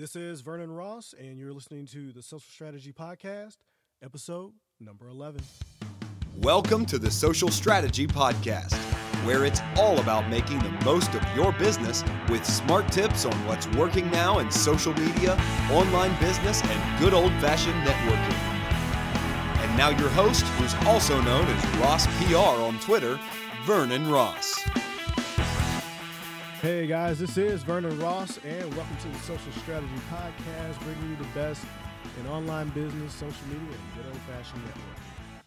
This is Vernon Ross, and you're listening to the Social Strategy Podcast, episode number 11. Welcome to the Social Strategy Podcast, where it's all about making the most of your business with smart tips on what's working now in social media, online business, and good old fashioned networking. And now, your host, who's also known as Ross PR on Twitter, Vernon Ross. Hey guys, this is Vernon Ross, and welcome to the Social Strategy Podcast, bringing you the best in online business, social media, and good old fashioned networking.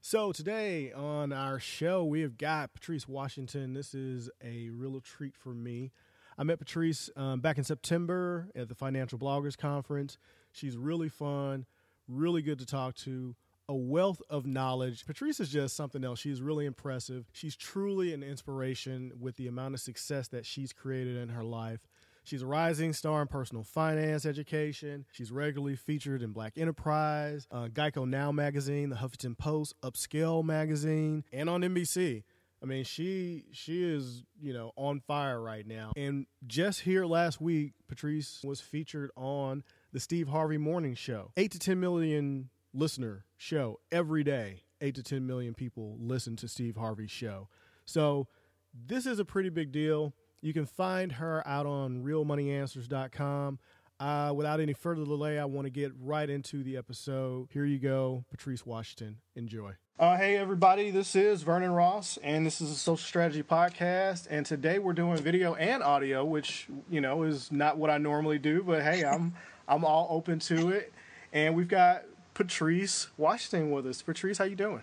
So, today on our show, we have got Patrice Washington. This is a real treat for me. I met Patrice um, back in September at the Financial Bloggers Conference. She's really fun, really good to talk to a wealth of knowledge. Patrice is just something else. She's really impressive. She's truly an inspiration with the amount of success that she's created in her life. She's a rising star in personal finance education. She's regularly featured in Black Enterprise, uh, Geico Now magazine, the Huffington Post, Upscale magazine, and on NBC. I mean, she she is you know on fire right now. And just here last week, Patrice was featured on the Steve Harvey Morning Show. Eight to ten million listener show every day. Eight to 10 million people listen to Steve Harvey's show. So this is a pretty big deal. You can find her out on realmoneyanswers.com. Uh, without any further delay, I want to get right into the episode. Here you go, Patrice Washington. Enjoy. Uh, hey, everybody, this is Vernon Ross, and this is a social strategy podcast. And today we're doing video and audio, which, you know, is not what I normally do, but hey, I'm, I'm all open to it. And we've got Patrice Washington with us. Patrice, how you doing?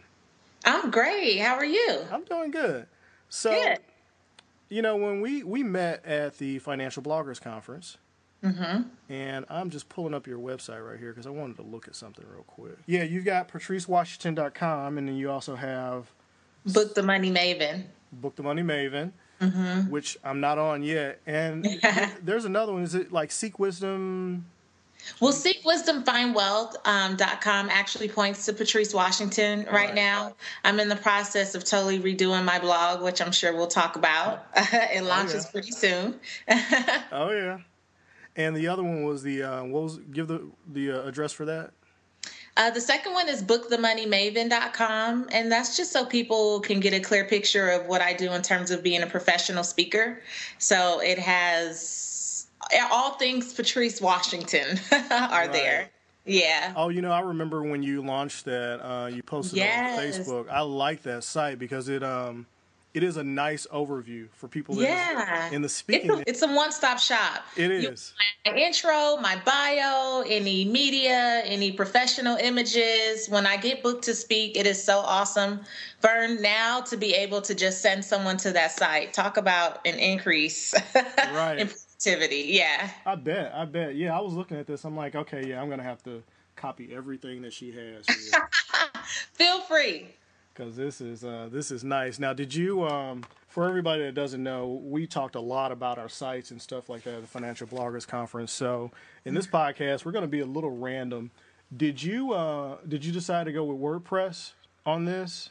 I'm great. How are you? I'm doing good. So, good. you know, when we we met at the Financial Bloggers Conference, mm-hmm. and I'm just pulling up your website right here because I wanted to look at something real quick. Yeah, you've got patricewashington.com, and then you also have Book the Money Maven. Book the Money Maven. Mm-hmm. Which I'm not on yet, and there's another one. Is it like Seek Wisdom well, seekwisdomfindwealth.com um, actually points to Patrice Washington right, right, now. I'm in the process of totally redoing my blog, which I'm sure we'll talk about. it launches oh, yeah. pretty soon. oh yeah. And the other one was the uh, what was give the the uh, address for that? Uh, the second one is bookthemoneymaven.com, and that's just so people can get a clear picture of what I do in terms of being a professional speaker. So it has all things Patrice Washington are right. there. Yeah. Oh, you know, I remember when you launched that. Uh, you posted yes. on Facebook. I like that site because it um, it is a nice overview for people. Yeah. In the speaking, it's a, it's a one-stop shop. It is. my intro, my bio, any media, any professional images. When I get booked to speak, it is so awesome. Vern, now to be able to just send someone to that site, talk about an increase. Right activity. Yeah. I bet. I bet. Yeah, I was looking at this. I'm like, okay, yeah, I'm gonna have to copy everything that she has. Feel free. Because this is uh, this is nice. Now, did you? Um, for everybody that doesn't know, we talked a lot about our sites and stuff like that at the Financial Bloggers Conference. So, in this podcast, we're going to be a little random. Did you uh, did you decide to go with WordPress on this?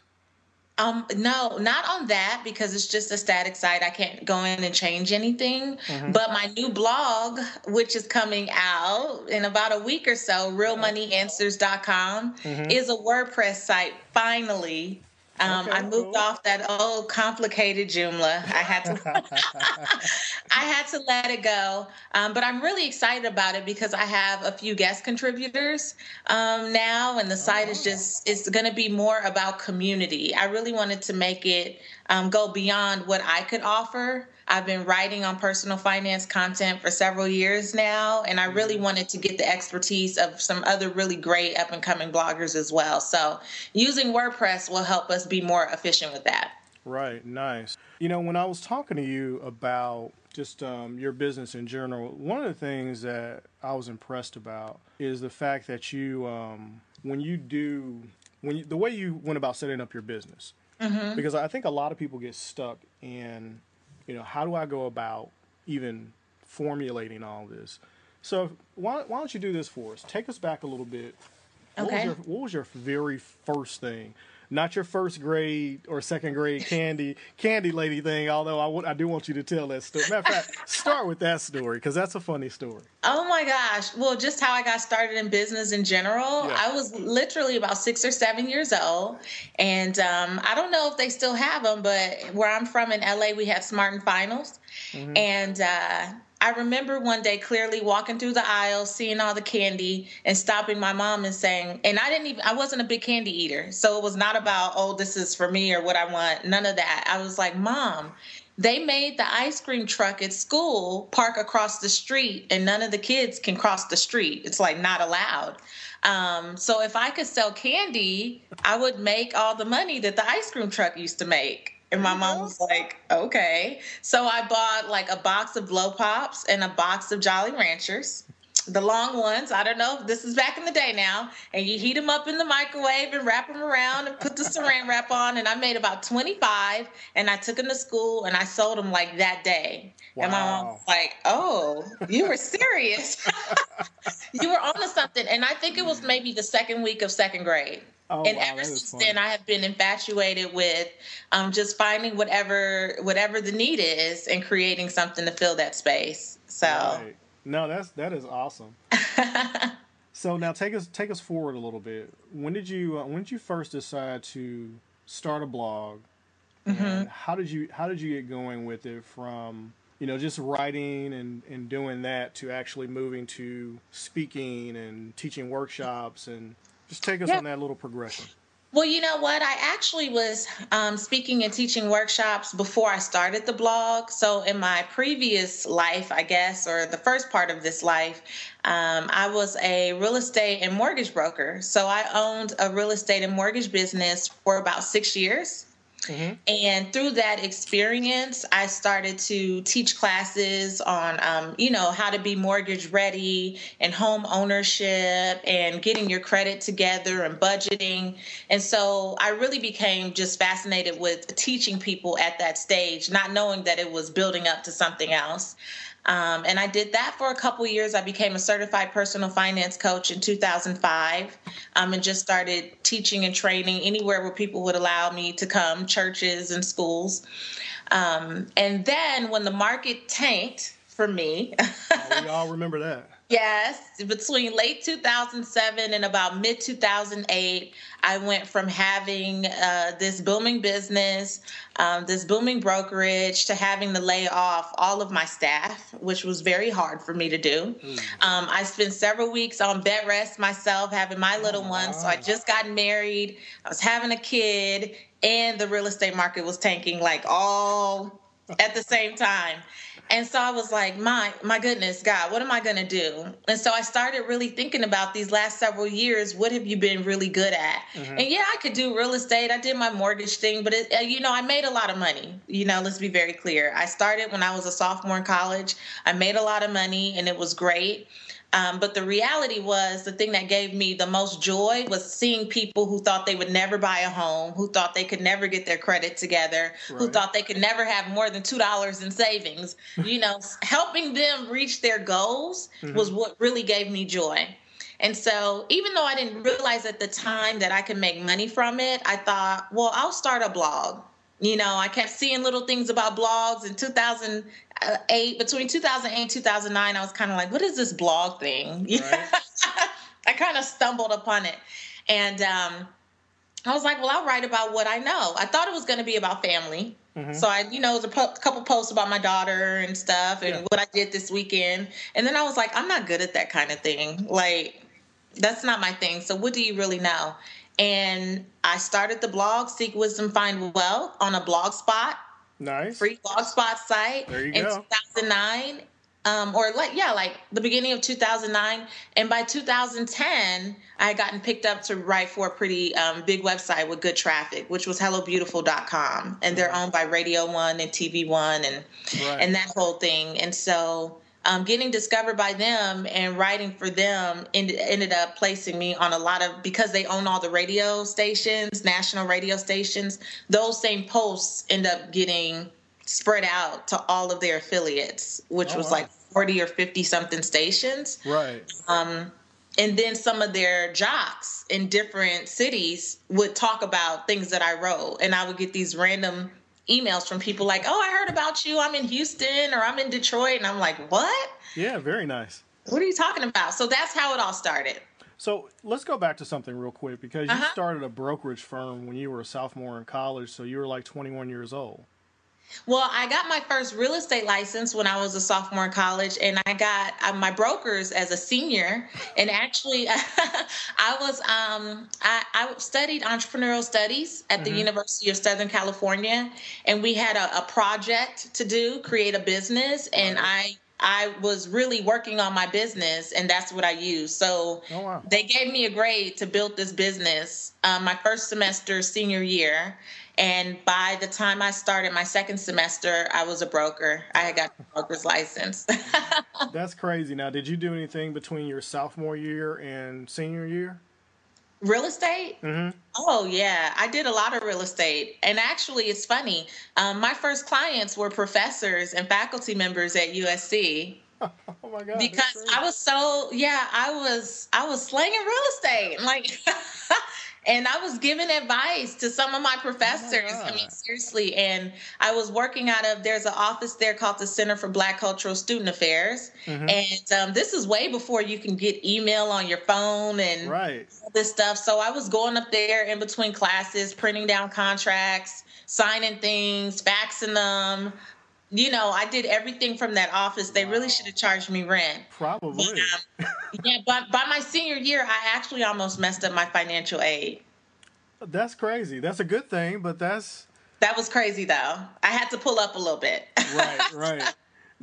Um, no, not on that because it's just a static site. I can't go in and change anything. Mm-hmm. But my new blog, which is coming out in about a week or so, realmoneyanswers.com, mm-hmm. is a WordPress site finally. Um, okay, I moved cool. off that old complicated Joomla. I had to, I had to let it go. Um, but I'm really excited about it because I have a few guest contributors um, now, and the site oh. is just it's going to be more about community. I really wanted to make it um, go beyond what I could offer. I've been writing on personal finance content for several years now, and I really mm-hmm. wanted to get the expertise of some other really great up and coming bloggers as well. So, using WordPress will help us be more efficient with that. Right, nice. You know, when I was talking to you about just um, your business in general, one of the things that I was impressed about is the fact that you, um, when you do, when you, the way you went about setting up your business, mm-hmm. because I think a lot of people get stuck in you know, how do I go about even formulating all this? So why, why don't you do this for us? Take us back a little bit. What, okay. was your, what was your very first thing? Not your first grade or second grade candy candy lady thing. Although I, w- I do want you to tell that story. Matter of fact, start with that story because that's a funny story. Oh my gosh! Well, just how I got started in business in general. Yeah. I was literally about six or seven years old, and um, I don't know if they still have them, but where I'm from in LA, we have Smart and Finals, mm-hmm. and. Uh, I remember one day clearly walking through the aisle, seeing all the candy, and stopping my mom and saying, and I didn't even, I wasn't a big candy eater. So it was not about, oh, this is for me or what I want. None of that. I was like, Mom, they made the ice cream truck at school park across the street, and none of the kids can cross the street. It's like not allowed. Um, so if I could sell candy, I would make all the money that the ice cream truck used to make. And my mom was like, okay. So I bought like a box of blow pops and a box of Jolly Ranchers the long ones. I don't know. This is back in the day now. And you heat them up in the microwave and wrap them around and put the saran wrap on. And I made about 25 and I took them to school and I sold them like that day. Wow. And my mom was like, oh, you were serious. you were onto something. And I think it was maybe the second week of second grade. Oh, and wow, ever since then, I have been infatuated with um, just finding whatever whatever the need is and creating something to fill that space. So. Right. No, that's that is awesome. so now take us take us forward a little bit. When did you uh, when did you first decide to start a blog? Mm-hmm. And how did you how did you get going with it from you know just writing and and doing that to actually moving to speaking and teaching workshops and just take us on that little progression. Well, you know what? I actually was um, speaking and teaching workshops before I started the blog. So, in my previous life, I guess, or the first part of this life, um, I was a real estate and mortgage broker. So, I owned a real estate and mortgage business for about six years. Mm-hmm. And through that experience, I started to teach classes on, um, you know, how to be mortgage ready and home ownership and getting your credit together and budgeting. And so I really became just fascinated with teaching people at that stage, not knowing that it was building up to something else. Um, and I did that for a couple years. I became a certified personal finance coach in 2005 um, and just started teaching and training anywhere where people would allow me to come, churches and schools. Um, and then when the market tanked for me, oh, we all remember that. Yes, between late 2007 and about mid 2008, I went from having uh, this booming business, um, this booming brokerage, to having to lay off all of my staff, which was very hard for me to do. Mm. Um, I spent several weeks on bed rest myself, having my little oh, one. So I just got married, I was having a kid, and the real estate market was tanking like all at the same time. And so I was like, my my goodness, God, what am I going to do? And so I started really thinking about these last several years. What have you been really good at? Mm-hmm. And yeah, I could do real estate. I did my mortgage thing, but it, uh, you know, I made a lot of money. You know, let's be very clear. I started when I was a sophomore in college. I made a lot of money, and it was great. Um, but the reality was the thing that gave me the most joy was seeing people who thought they would never buy a home, who thought they could never get their credit together, right. who thought they could never have more than $2 in savings. you know, helping them reach their goals mm-hmm. was what really gave me joy. And so, even though I didn't realize at the time that I could make money from it, I thought, well, I'll start a blog. You know, I kept seeing little things about blogs in 2008, between 2008 and 2009. I was kind of like, what is this blog thing? Right. I kind of stumbled upon it. And um, I was like, well, I'll write about what I know. I thought it was going to be about family. Mm-hmm. So I, you know, it was a po- couple posts about my daughter and stuff and yeah. what I did this weekend. And then I was like, I'm not good at that kind of thing. Like, that's not my thing. So what do you really know? And I started the blog Seek Wisdom, Find Wealth on a blog spot. Nice. Free blogspot site there you in go. 2009. Um, or like yeah, like the beginning of 2009, and by 2010, I had gotten picked up to write for a pretty um, big website with good traffic, which was HelloBeautiful.com, and they're owned by Radio One and TV One, and right. and that whole thing. And so um, getting discovered by them and writing for them ended, ended up placing me on a lot of because they own all the radio stations national radio stations those same posts end up getting spread out to all of their affiliates which oh, was wow. like 40 or 50 something stations. Right. Um, and then some of their jocks in different cities would talk about things that I wrote, and I would get these random emails from people like, "Oh, I heard about you. I'm in Houston or I'm in Detroit," and I'm like, "What?" Yeah, very nice. What are you talking about? So that's how it all started. So let's go back to something real quick because you uh-huh. started a brokerage firm when you were a sophomore in college, so you were like 21 years old. Well, I got my first real estate license when I was a sophomore in college, and I got uh, my brokers as a senior. And actually, I was um, I, I, studied entrepreneurial studies at the mm-hmm. University of Southern California, and we had a, a project to do, create a business, and. I I was really working on my business, and that's what I used. So oh, wow. they gave me a grade to build this business um, my first semester, senior year. And by the time I started my second semester, I was a broker. I had got a broker's license. that's crazy. Now, did you do anything between your sophomore year and senior year? Real estate? Mm-hmm. Oh, yeah. I did a lot of real estate. And actually, it's funny. Um, my first clients were professors and faculty members at USC. oh my god! Because I was so yeah, I was I was slanging real estate. Like and I was giving advice to some of my professors. Oh my I mean, seriously. And I was working out of there's an office there called the Center for Black Cultural Student Affairs, mm-hmm. and um, this is way before you can get email on your phone and right. all this stuff. So I was going up there in between classes, printing down contracts, signing things, faxing them, you know, I did everything from that office. They wow. really should have charged me rent. Probably. But, um, yeah, but by my senior year, I actually almost messed up my financial aid. That's crazy. That's a good thing, but that's that was crazy though. I had to pull up a little bit. right, right.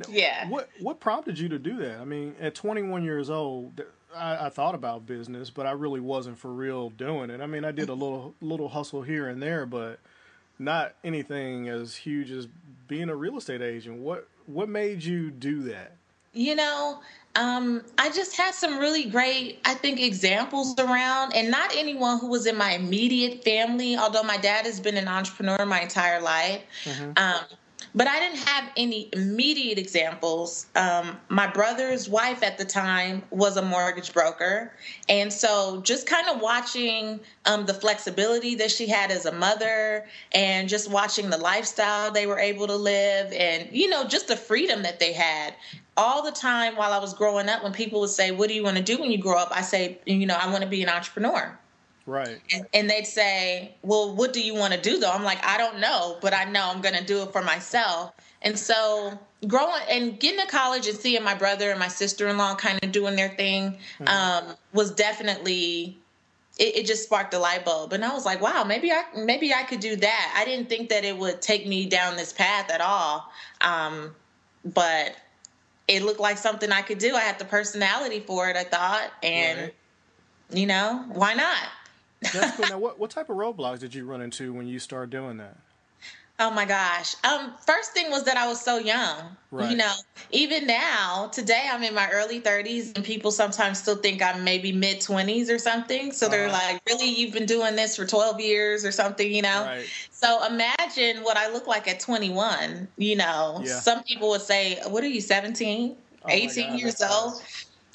yeah. What what prompted you to do that? I mean, at 21 years old, I, I, thought about business, but I really wasn't for real doing it. I mean, I did a little little hustle here and there, but not anything as huge as being a real estate agent. What what made you do that? You know, um, I just had some really great, I think, examples around, and not anyone who was in my immediate family. Although my dad has been an entrepreneur my entire life, mm-hmm. um, but I didn't have any immediate examples. Um, my brother's wife at the time was a mortgage broker. And so just kind of watching um, the flexibility that she had as a mother and just watching the lifestyle they were able to live and, you know, just the freedom that they had. All the time while I was growing up, when people would say, What do you want to do when you grow up? I say, You know, I want to be an entrepreneur. Right. And, and, they'd say, Well, what do you want to do though? I'm like, I don't know, but I know I'm going to do it for myself. And so growing and getting to college and seeing my brother and my sister in law kind of doing their thing mm-hmm. um, was definitely. It, it, just sparked a light bulb, and I was like, "Wow, maybe I maybe I could do that." I didn't think that it would take me down this path at all, um, but it looked like something I could do. I had the personality for it, I thought, and right. you know, why not? That's cool. Now, what, what type of roadblocks did you run into when you started doing that? Oh my gosh. Um, first thing was that I was so young. Right. You know, even now, today I'm in my early 30s, and people sometimes still think I'm maybe mid 20s or something. So they're uh-huh. like, "Really, you've been doing this for 12 years or something?" You know. Right. So imagine what I look like at 21. You know, yeah. some people would say, "What are you, 17?" Oh 18 God, years old.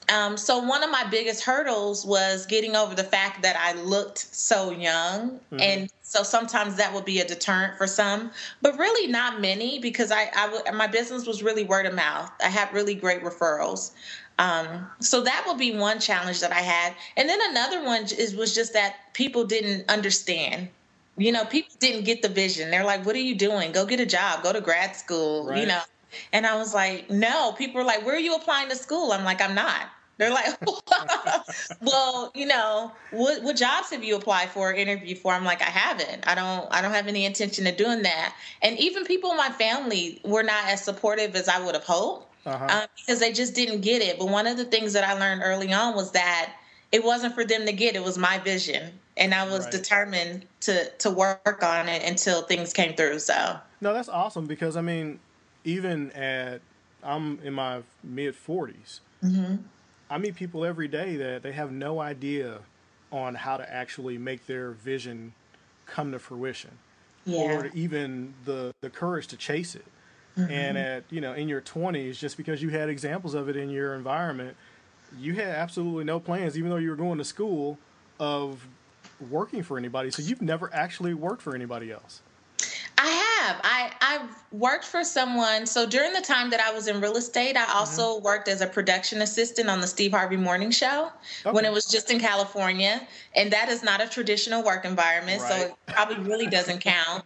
Um, so one of my biggest hurdles was getting over the fact that I looked so young, mm-hmm. and so sometimes that would be a deterrent for some, but really not many because I, I w- my business was really word of mouth. I had really great referrals. Um, so that would be one challenge that I had, and then another one is was just that people didn't understand. You know, people didn't get the vision. They're like, "What are you doing? Go get a job. Go to grad school." Right. You know. And I was like, no, people are like, where are you applying to school? I'm like, I'm not. They're like, well, you know, what what jobs have you applied for, or interviewed for? I'm like, I haven't. I don't. I don't have any intention of doing that. And even people in my family were not as supportive as I would have hoped uh-huh. um, because they just didn't get it. But one of the things that I learned early on was that it wasn't for them to get. It was my vision, and I was right. determined to to work on it until things came through. So no, that's awesome because I mean, even at I'm in my mid 40s. Mm-hmm I meet people every day that they have no idea on how to actually make their vision come to fruition yeah. or even the the courage to chase it. Mm-hmm. And at you know in your 20s just because you had examples of it in your environment you had absolutely no plans, even though you were going to school, of working for anybody. So you've never actually worked for anybody else. I have. I I've worked for someone. So during the time that I was in real estate, I also mm-hmm. worked as a production assistant on the Steve Harvey Morning Show okay. when it was just in California, and that is not a traditional work environment, right. so it probably really doesn't count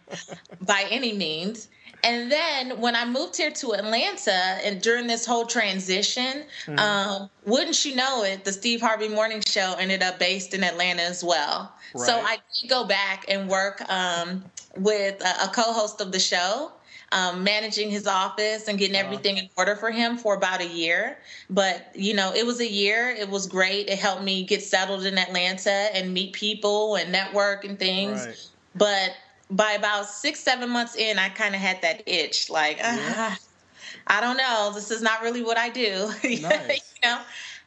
by any means. And then when I moved here to Atlanta, and during this whole transition, mm-hmm. um, wouldn't you know it, the Steve Harvey Morning Show ended up based in Atlanta as well. Right. So I did go back and work um, with a, a, co-host of the show. Um, managing his office and getting uh-huh. everything in order for him for about a year. But, you know, it was a year. It was great. It helped me get settled in Atlanta and meet people and network and things. Right. But by about six, seven months in, I kind of had that itch, like, yeah. I don't know, this is not really what I do. Nice. you know.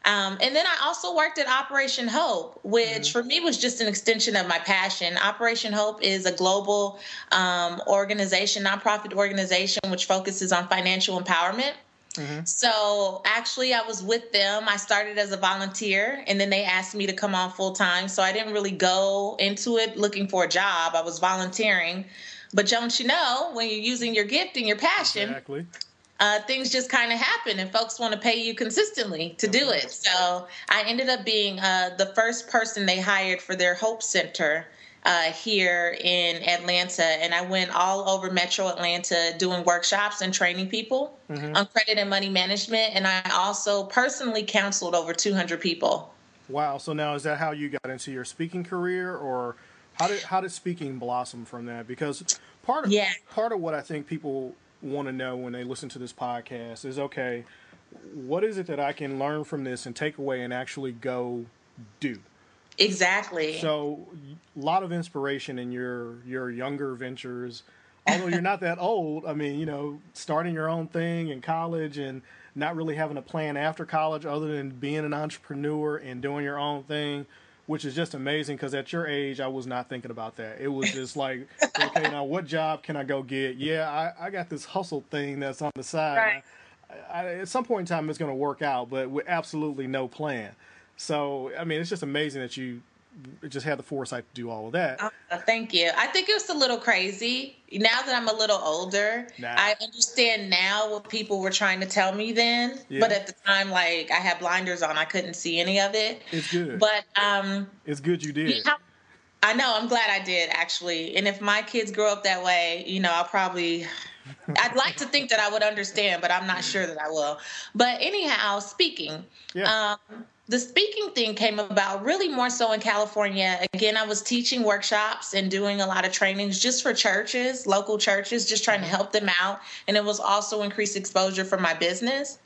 Um, and then I also worked at Operation Hope, which mm-hmm. for me was just an extension of my passion. Operation Hope is a global um, organization, nonprofit organization, which focuses on financial empowerment. Mm-hmm. So actually, I was with them. I started as a volunteer, and then they asked me to come on full time. So I didn't really go into it looking for a job. I was volunteering. But don't you know, when you're using your gift and your passion, exactly. uh, things just kind of happen, and folks want to pay you consistently to do it. So I ended up being uh, the first person they hired for their Hope Center uh, here in Atlanta, and I went all over Metro Atlanta doing workshops and training people mm-hmm. on credit and money management. And I also personally counseled over 200 people. Wow! So now is that how you got into your speaking career, or how did how did speaking blossom from that? Because part of yeah. part of what I think people want to know when they listen to this podcast is okay, what is it that I can learn from this and take away and actually go do? Exactly. So, a lot of inspiration in your your younger ventures. Although you're not that old, I mean, you know, starting your own thing in college and not really having a plan after college other than being an entrepreneur and doing your own thing, which is just amazing because at your age, I was not thinking about that. It was just like, okay, now what job can I go get? Yeah, I, I got this hustle thing that's on the side. Right. I, I, at some point in time, it's going to work out, but with absolutely no plan. So, I mean, it's just amazing that you just had the foresight to do all of that. Oh, thank you. I think it was a little crazy. Now that I'm a little older, nah. I understand now what people were trying to tell me then. Yeah. But at the time, like I had blinders on, I couldn't see any of it. It's good. But um, it's good you did. I know. I'm glad I did actually. And if my kids grow up that way, you know, I'll probably. I'd like to think that I would understand, but I'm not sure that I will. But anyhow, speaking. Yeah. Um, the speaking thing came about really more so in California. Again, I was teaching workshops and doing a lot of trainings just for churches, local churches, just trying to mm-hmm. help them out. And it was also increased exposure for my business.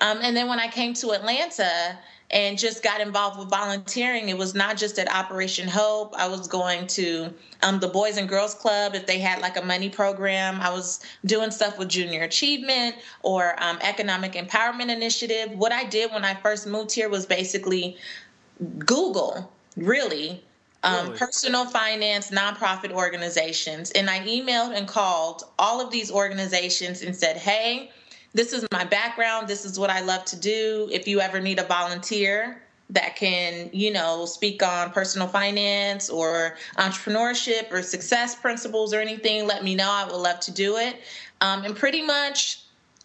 Um, and then when I came to Atlanta, and just got involved with volunteering. It was not just at Operation Hope. I was going to um, the Boys and Girls Club if they had like a money program. I was doing stuff with Junior Achievement or um, Economic Empowerment Initiative. What I did when I first moved here was basically Google, really. Um, really? Personal finance nonprofit organizations. And I emailed and called all of these organizations and said, hey, this is my background. This is what I love to do. If you ever need a volunteer that can, you know, speak on personal finance or entrepreneurship or success principles or anything, let me know. I would love to do it. Um, and pretty much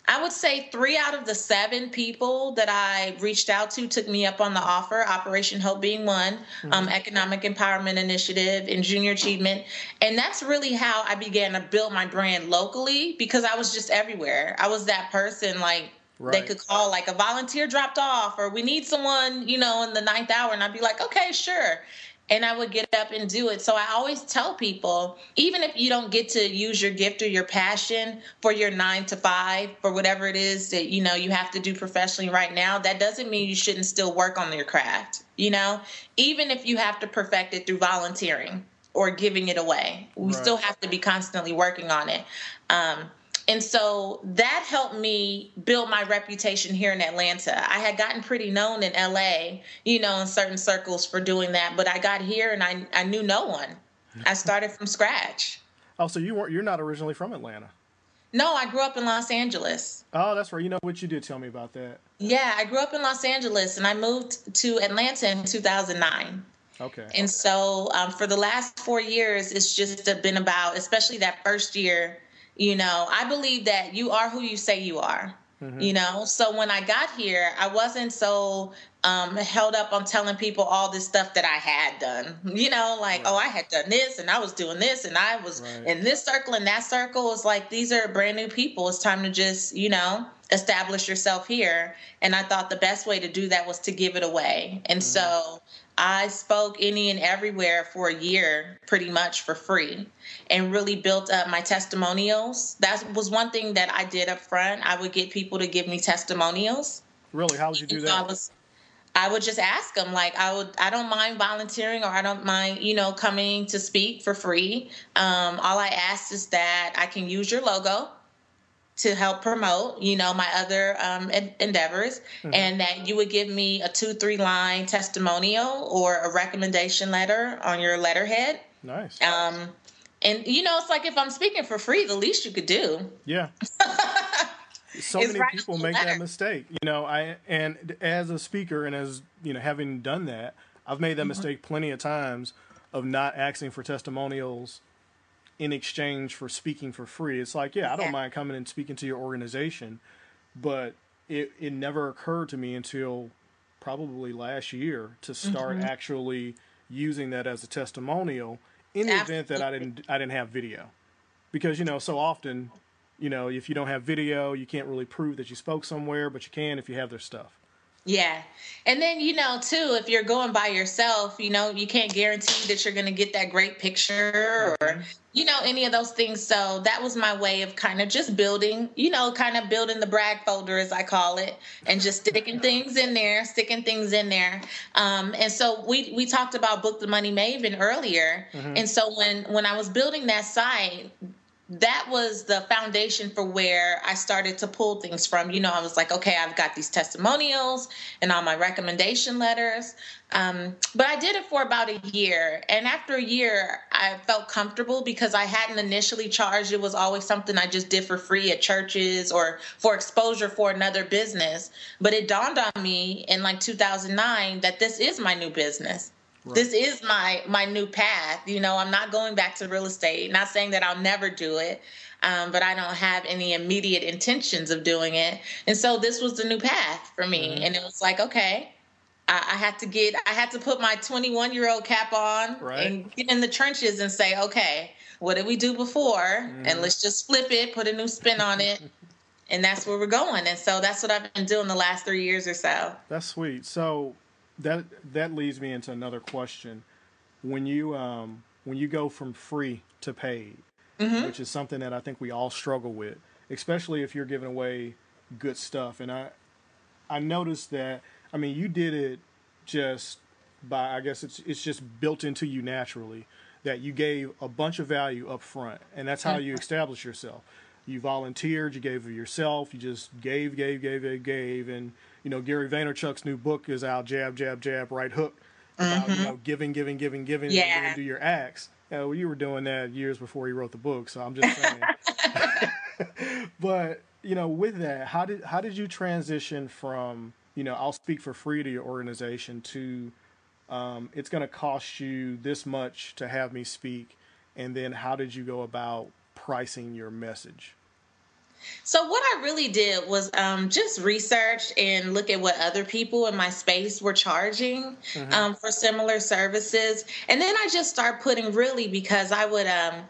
I would say three out of the seven people that I reached out to took me up on the offer, Operation Hope being one, mm-hmm. um, Economic Empowerment Initiative, and Junior Achievement. And that's really how I began to build my brand locally because I was just everywhere. I was that person like, Right. They could call like a volunteer dropped off, or we need someone, you know, in the ninth hour, and I'd be like, okay, sure and I would get up and do it. So I always tell people, even if you don't get to use your gift or your passion for your nine to five, for whatever it is that you know you have to do professionally right now, that doesn't mean you shouldn't still work on your craft. You know, even if you have to perfect it through volunteering or giving it away, we right. still have to be constantly working on it. Um, and so that helped me build my reputation here in Atlanta. I had gotten pretty known in LA, you know, in certain circles for doing that, but I got here and I, I knew no one. I started from scratch. Oh, so you weren't you're not originally from Atlanta? No, I grew up in Los Angeles. Oh, that's right. You know what you did tell me about that. Yeah, I grew up in Los Angeles and I moved to Atlanta in 2009. Okay. And so um, for the last four years, it's just been about, especially that first year, you know, I believe that you are who you say you are. Mm-hmm. You know, so when I got here, I wasn't so um, held up on telling people all this stuff that I had done. You know, like, right. oh, I had done this and I was doing this and I was right. in this circle and that circle. It's like these are brand new people. It's time to just, you know, establish yourself here. And I thought the best way to do that was to give it away. And mm-hmm. so I spoke any and everywhere for a year, pretty much for free, and really built up my testimonials. That was one thing that I did up front. I would get people to give me testimonials. Really? How would you do that? I, was, I would just ask them, like, I would, I don't mind volunteering or I don't mind, you know, coming to speak for free. Um, all I ask is that I can use your logo to help promote, you know, my other um, endeavors, mm-hmm. and that you would give me a two, three line testimonial or a recommendation letter on your letterhead. Nice. Um, and you know, it's like if I'm speaking for free, the least you could do. Yeah. so many people make letter. that mistake, you know. I and as a speaker and as you know, having done that, I've made that mm-hmm. mistake plenty of times of not asking for testimonials in exchange for speaking for free. It's like, yeah, I don't yeah. mind coming and speaking to your organization, but it it never occurred to me until probably last year to start mm-hmm. actually using that as a testimonial in the Absolutely. event that I didn't I didn't have video. Because you know, so often, you know, if you don't have video, you can't really prove that you spoke somewhere, but you can if you have their stuff. Yeah. And then, you know, too, if you're going by yourself, you know, you can't guarantee that you're going to get that great picture or, mm-hmm. you know, any of those things. So that was my way of kind of just building, you know, kind of building the brag folder, as I call it, and just sticking things in there, sticking things in there. Um, and so we, we talked about Book the Money Maven earlier. Mm-hmm. And so when, when I was building that site, that was the foundation for where I started to pull things from. You know, I was like, okay, I've got these testimonials and all my recommendation letters. Um, but I did it for about a year. And after a year, I felt comfortable because I hadn't initially charged. It was always something I just did for free at churches or for exposure for another business. But it dawned on me in like 2009 that this is my new business. Right. This is my my new path. You know, I'm not going back to real estate. Not saying that I'll never do it, um, but I don't have any immediate intentions of doing it. And so this was the new path for me. Mm-hmm. And it was like, okay, I, I, had to get, I had to put my 21 year old cap on right. and get in the trenches and say, okay, what did we do before? Mm-hmm. And let's just flip it, put a new spin on it. and that's where we're going. And so that's what I've been doing the last three years or so. That's sweet. So that that leads me into another question. When you um, when you go from free to paid, mm-hmm. which is something that I think we all struggle with, especially if you're giving away good stuff. And I I noticed that I mean you did it just by I guess it's it's just built into you naturally that you gave a bunch of value up front, and that's how you mm-hmm. establish yourself. You volunteered, you gave of yourself, you just gave, gave, gave, gave, gave, and you know, Gary Vaynerchuk's new book is out, jab, jab, jab, right hook, about mm-hmm. you know, giving, giving, giving, giving, yeah. and do your acts. You, know, you were doing that years before he wrote the book, so I'm just saying. but you know, with that, how did how did you transition from you know, I'll speak for free to your organization to um, it's going to cost you this much to have me speak, and then how did you go about pricing your message? So what I really did was um, just research and look at what other people in my space were charging mm-hmm. um, for similar services, and then I just start putting really because I would um,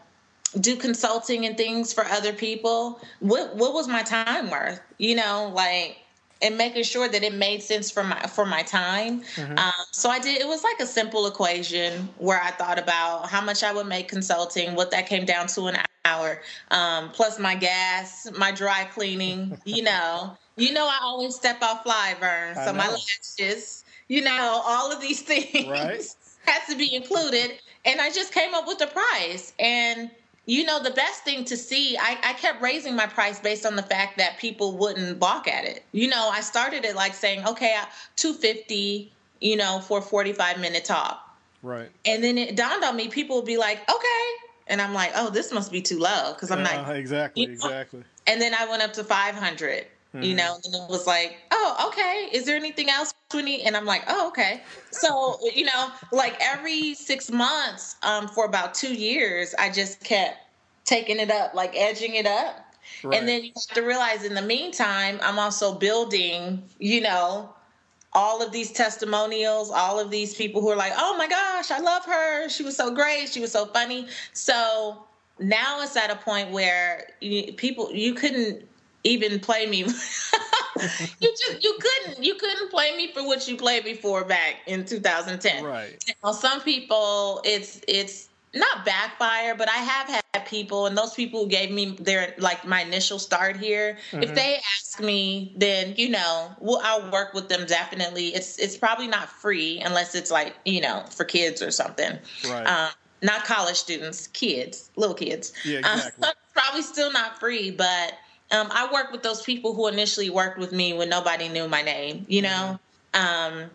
do consulting and things for other people. What what was my time worth? You know, like and making sure that it made sense for my for my time. Mm-hmm. Um, so I did. It was like a simple equation where I thought about how much I would make consulting, what that came down to an hour, um, plus my gas, my dry cleaning. you know, you know, I always step off fly burn, so my lashes. You know, all of these things right. has to be included, and I just came up with a price and you know the best thing to see I, I kept raising my price based on the fact that people wouldn't balk at it you know i started it like saying okay 250 you know for 45 minute talk right and then it dawned on me people would be like okay and i'm like oh this must be too low because i'm not exactly you know? exactly and then I went up to 500. Mm-hmm. You know, and it was like, oh, okay. Is there anything else we need? And I'm like, oh, okay. So, you know, like every six months, um, for about two years, I just kept taking it up, like edging it up. Right. And then you have to realize in the meantime, I'm also building, you know, all of these testimonials, all of these people who are like, oh my gosh, I love her. She was so great. She was so funny. So now it's at a point where you, people, you couldn't even play me. you just you couldn't you couldn't play me for what you played before back in 2010. Right. Now, some people it's it's not backfire, but I have had people, and those people who gave me their like my initial start here. Mm-hmm. If they ask me, then you know, we'll, I'll work with them definitely. It's it's probably not free unless it's like you know for kids or something. Right. Um, not college students, kids, little kids. Yeah, exactly. Um, probably still not free, but um, I work with those people who initially worked with me when nobody knew my name. You know. Mm-hmm. Um,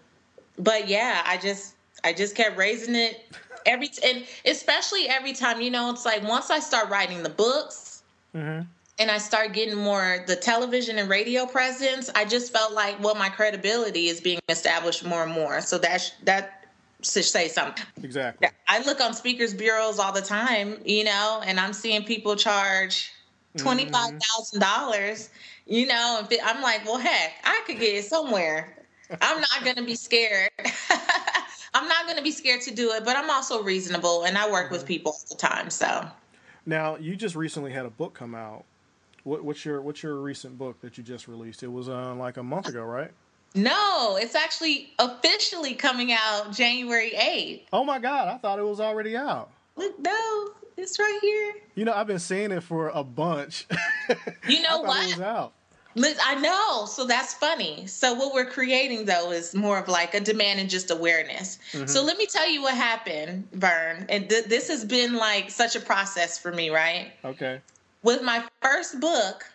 but yeah, I just I just kept raising it every and especially every time you know it's like once i start writing the books mm-hmm. and i start getting more the television and radio presence i just felt like well my credibility is being established more and more so that that should say something exactly i look on speakers bureaus all the time you know and i'm seeing people charge $25000 mm-hmm. you know and i'm like well heck i could get it somewhere i'm not going to be scared I'm not going to be scared to do it, but I'm also reasonable and I work mm-hmm. with people all the time. So now you just recently had a book come out. What, what's your what's your recent book that you just released? It was uh, like a month ago, right? No, it's actually officially coming out January 8th. Oh my God, I thought it was already out. Look, no, it's right here. You know, I've been seeing it for a bunch. You know what? It was out. I know. So that's funny. So what we're creating though is more of like a demand and just awareness. Mm-hmm. So let me tell you what happened, Vern. And th- this has been like such a process for me, right? Okay. With my first book,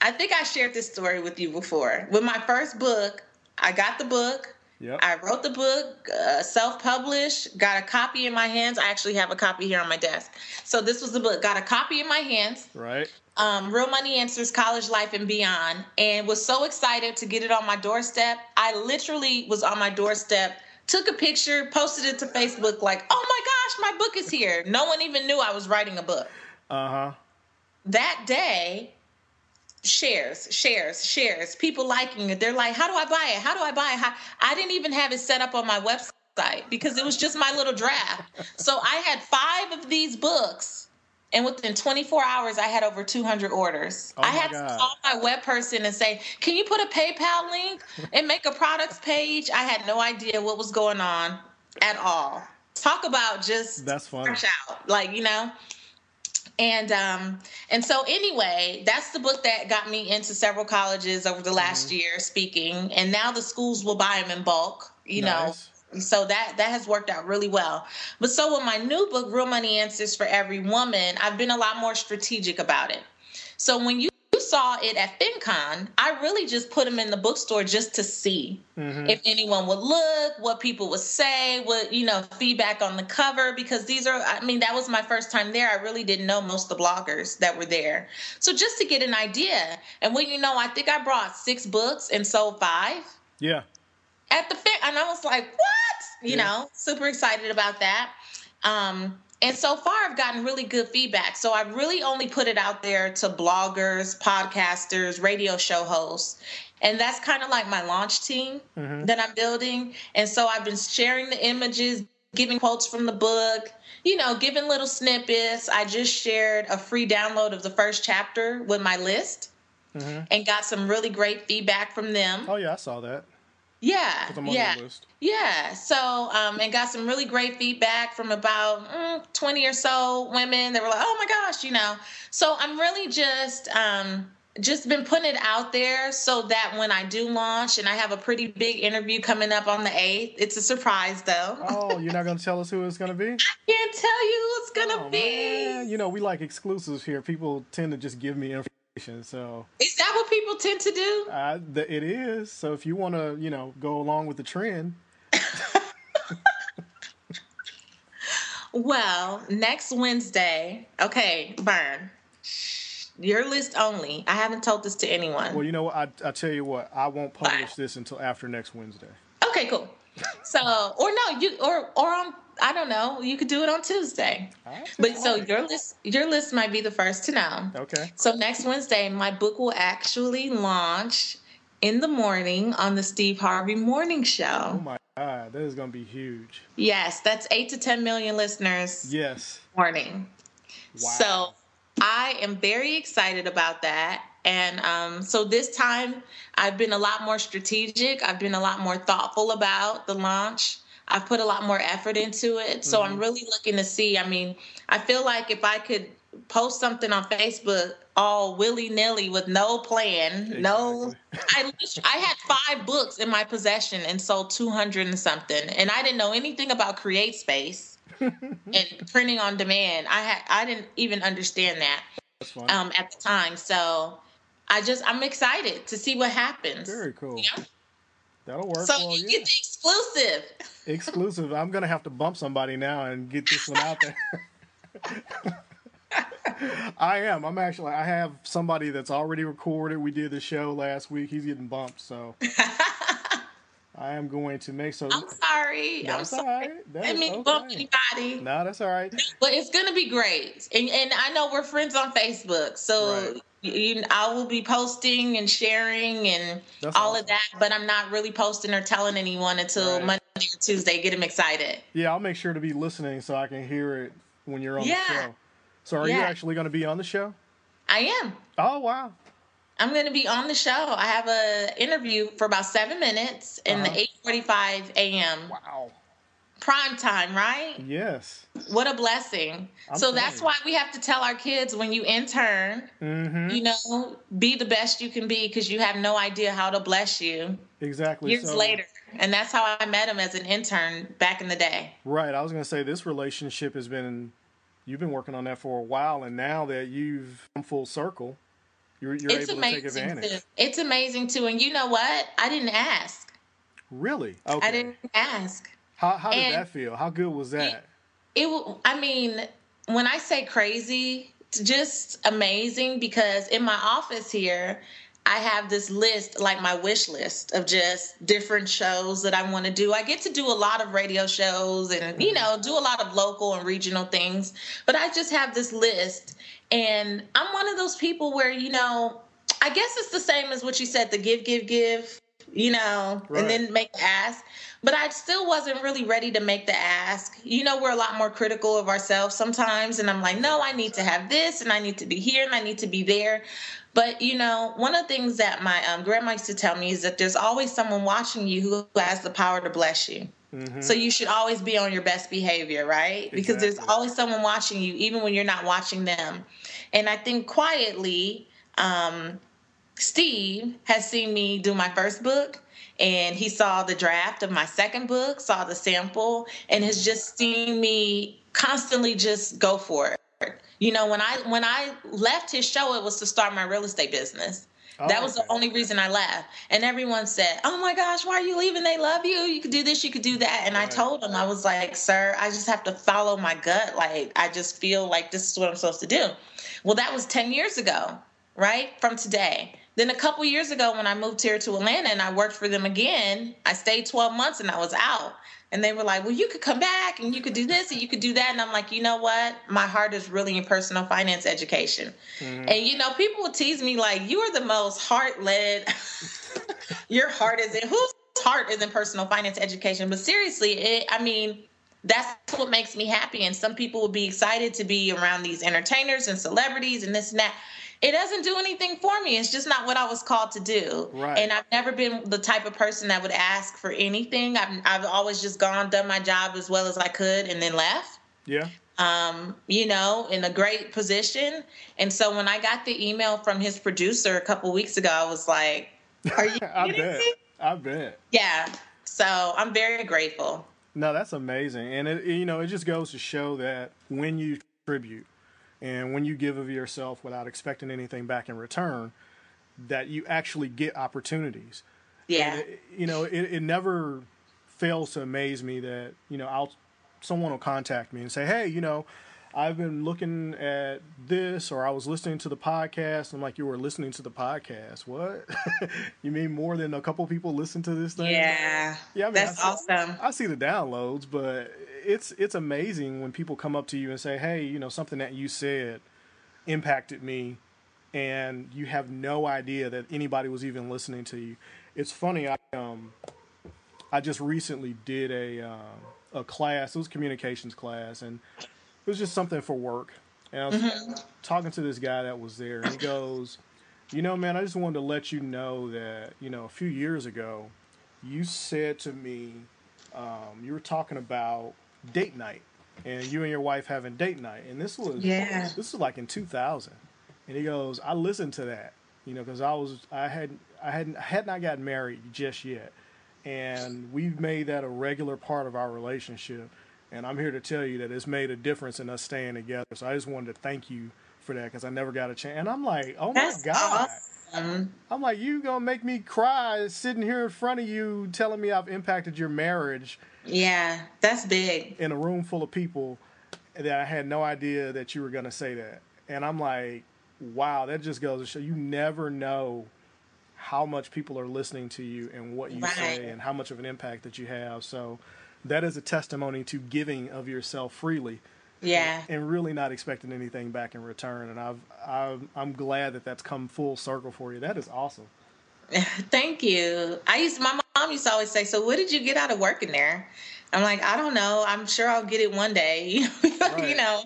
I think I shared this story with you before. With my first book, I got the book. Yep. I wrote the book, uh, self-published, got a copy in my hands. I actually have a copy here on my desk. So this was the book. Got a copy in my hands. Right um, Real Money Answers College Life and Beyond, and was so excited to get it on my doorstep. I literally was on my doorstep, took a picture, posted it to Facebook, like, oh my gosh, my book is here. No one even knew I was writing a book. Uh huh. That day, shares, shares, shares, people liking it. They're like, how do I buy it? How do I buy it? How? I didn't even have it set up on my website because it was just my little draft. so I had five of these books and within 24 hours, I had over 200 orders. Oh I had God. to call my web person and say, Can you put a PayPal link and make a products page? I had no idea what was going on at all. Talk about just that's fun. out, like, you know? And um, and so anyway, that's the book that got me into several colleges over the last mm-hmm. year speaking. And now the schools will buy them in bulk, you nice. know so that that has worked out really well but so with my new book real money answers for every woman i've been a lot more strategic about it so when you saw it at FinCon, I really just put them in the bookstore just to see mm-hmm. if anyone would look, what people would say, what, you know, feedback on the cover, because these are, I mean, that was my first time there. I really didn't know most of the bloggers that were there. So just to get an idea. And when you know, I think I brought six books and sold five. Yeah at the fair, and I was like, "What?" You yeah. know, super excited about that. Um, and so far, I've gotten really good feedback. So I've really only put it out there to bloggers, podcasters, radio show hosts. And that's kind of like my launch team mm-hmm. that I'm building. And so I've been sharing the images, giving quotes from the book, you know, giving little snippets. I just shared a free download of the first chapter with my list mm-hmm. and got some really great feedback from them. Oh, yeah, I saw that. Yeah, yeah, yeah. So, um, and got some really great feedback from about mm, twenty or so women. They were like, "Oh my gosh," you know. So I'm really just, um, just been putting it out there so that when I do launch, and I have a pretty big interview coming up on the eighth. It's a surprise, though. Oh, you're not going to tell us who it's going to be? I can't tell you who it's going to oh, be. Man. You know, we like exclusives here. People tend to just give me information so is that what people tend to do? Uh, the, it is. So if you want to, you know, go along with the trend. well, next Wednesday. Okay, Vern. Your list only. I haven't told this to anyone. Well, you know what? I I tell you what. I won't publish this until after next Wednesday. Okay, cool. So, or no, you or or on I don't know. You could do it on Tuesday. But so your list your list might be the first to know. Okay. So next Wednesday, my book will actually launch in the morning on the Steve Harvey Morning Show. Oh my god, that is going to be huge. Yes, that's eight to ten million listeners. Yes. Morning. Wow. So I am very excited about that. And um, so this time, I've been a lot more strategic. I've been a lot more thoughtful about the launch. I've put a lot more effort into it. So mm-hmm. I'm really looking to see. I mean, I feel like if I could post something on Facebook all willy nilly with no plan, exactly. no. I I had five books in my possession and sold two hundred and something, and I didn't know anything about CreateSpace and printing on demand. I had I didn't even understand that um, at the time. So I just I'm excited to see what happens. Very cool. Yeah. That'll work. So well, you yeah. get the exclusive. Exclusive. I'm gonna have to bump somebody now and get this one out there. I am. I'm actually. I have somebody that's already recorded. We did the show last week. He's getting bumped, so I am going to make so. I'm sorry. That's I'm sorry. Right. That I mean, okay. bump anybody. No, that's all right. But it's gonna be great, and and I know we're friends on Facebook, so. Right you, I will be posting and sharing and That's all awesome. of that, but I'm not really posting or telling anyone until right. Monday or Tuesday. Get them excited. Yeah, I'll make sure to be listening so I can hear it when you're on yeah. the show. So, are yeah. you actually going to be on the show? I am. Oh wow! I'm going to be on the show. I have a interview for about seven minutes in uh-huh. the 8:45 a.m. Wow prime time, right? Yes. What a blessing. I'm so that's why we have to tell our kids when you intern, mm-hmm. you know, be the best you can be because you have no idea how to bless you. Exactly. Years so, later. And that's how I met him as an intern back in the day. Right. I was going to say this relationship has been, you've been working on that for a while. And now that you've come full circle, you're, you're able to take advantage. Too. It's amazing too. And you know what? I didn't ask. Really? Okay. I didn't ask. How how did and that feel? How good was that? It, it I mean, when I say crazy, just amazing because in my office here, I have this list, like my wish list of just different shows that I want to do. I get to do a lot of radio shows and, you mm-hmm. know, do a lot of local and regional things, but I just have this list. And I'm one of those people where, you know, I guess it's the same as what you said the give, give, give, you know, right. and then make the ask but I still wasn't really ready to make the ask. You know, we're a lot more critical of ourselves sometimes. And I'm like, no, I need to have this and I need to be here and I need to be there. But, you know, one of the things that my um, grandma used to tell me is that there's always someone watching you who has the power to bless you. Mm-hmm. So you should always be on your best behavior, right? Exactly. Because there's always someone watching you, even when you're not watching them. And I think quietly, um, Steve has seen me do my first book and he saw the draft of my second book, saw the sample, and has just seen me constantly just go for it. You know, when I when I left his show, it was to start my real estate business. Oh, that was okay. the only reason I left. And everyone said, Oh my gosh, why are you leaving? They love you. You could do this, you could do that. And right. I told them, I was like, Sir, I just have to follow my gut. Like, I just feel like this is what I'm supposed to do. Well, that was 10 years ago, right? From today. Then a couple years ago, when I moved here to Atlanta and I worked for them again, I stayed 12 months and I was out. And they were like, well, you could come back and you could do this and you could do that. And I'm like, you know what? My heart is really in personal finance education. Mm-hmm. And, you know, people would tease me like, you are the most heart led, your heart is in, whose heart is in personal finance education? But seriously, it, I mean, that's what makes me happy. And some people would be excited to be around these entertainers and celebrities and this and that it doesn't do anything for me. It's just not what I was called to do. Right. And I've never been the type of person that would ask for anything. I've I've always just gone, done my job as well as I could, and then left. Yeah. Um, you know, in a great position. And so when I got the email from his producer a couple weeks ago, I was like, "Are you I bet. Me? I bet. Yeah. So I'm very grateful. No, that's amazing, and it you know it just goes to show that when you contribute and when you give of yourself without expecting anything back in return, that you actually get opportunities. Yeah. It, you know, it, it never fails to amaze me that, you know, I'll, someone will contact me and say, hey, you know, I've been looking at this, or I was listening to the podcast. I'm like, you were listening to the podcast. What? you mean more than a couple people listen to this thing? Yeah. Yeah. I mean, that's I see, awesome. I see the downloads, but it's it's amazing when people come up to you and say, hey, you know, something that you said impacted me, and you have no idea that anybody was even listening to you. It's funny. I um, I just recently did a uh, a class. It was a communications class, and it was just something for work. And I was mm-hmm. talking to this guy that was there, and he goes, "You know, man, I just wanted to let you know that you know a few years ago, you said to me, um, you were talking about date night, and you and your wife having date night, and this was yeah, this was like in 2000." And he goes, "I listened to that, you know, because I was I had I hadn't I had not gotten married just yet." and we've made that a regular part of our relationship. And I'm here to tell you that it's made a difference in us staying together. So I just wanted to thank you for that because I never got a chance. And I'm like, oh That's my God. Awesome. I'm like, you gonna make me cry sitting here in front of you telling me I've impacted your marriage. Yeah, that's big. In a room full of people that I had no idea that you were gonna say that. And I'm like, wow, that just goes to show you never know how much people are listening to you and what you right. say and how much of an impact that you have. So that is a testimony to giving of yourself freely. Yeah. And, really not expecting anything back in return. And I've, I've I'm glad that that's come full circle for you. That is awesome. Thank you. I used my mom used to always say, "So what did you get out of working there?" I'm like, I don't know. I'm sure I'll get it one day. right. you know,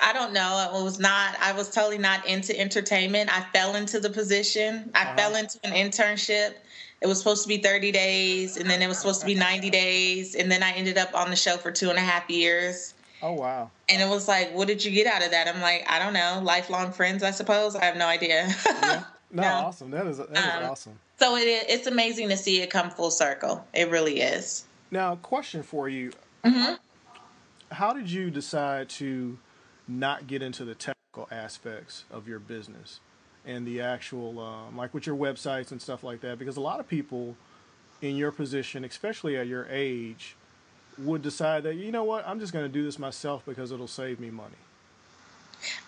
I don't know. I was not. I was totally not into entertainment. I fell into the position. I uh-huh. fell into an internship it was supposed to be 30 days and then it was supposed to be 90 days and then i ended up on the show for two and a half years. Oh wow. And it was like what did you get out of that? I'm like i don't know lifelong friends i suppose? I have no idea. Yeah. no, no, awesome. That is, that is um, awesome. so it, it's amazing to see it come full circle. It really is. Now question for you. Mm-hmm. how did you decide to not get into the technical aspects of your business and the actual um, like with your websites and stuff like that because a lot of people in your position especially at your age would decide that you know what? I'm just going to do this myself because it'll save me money.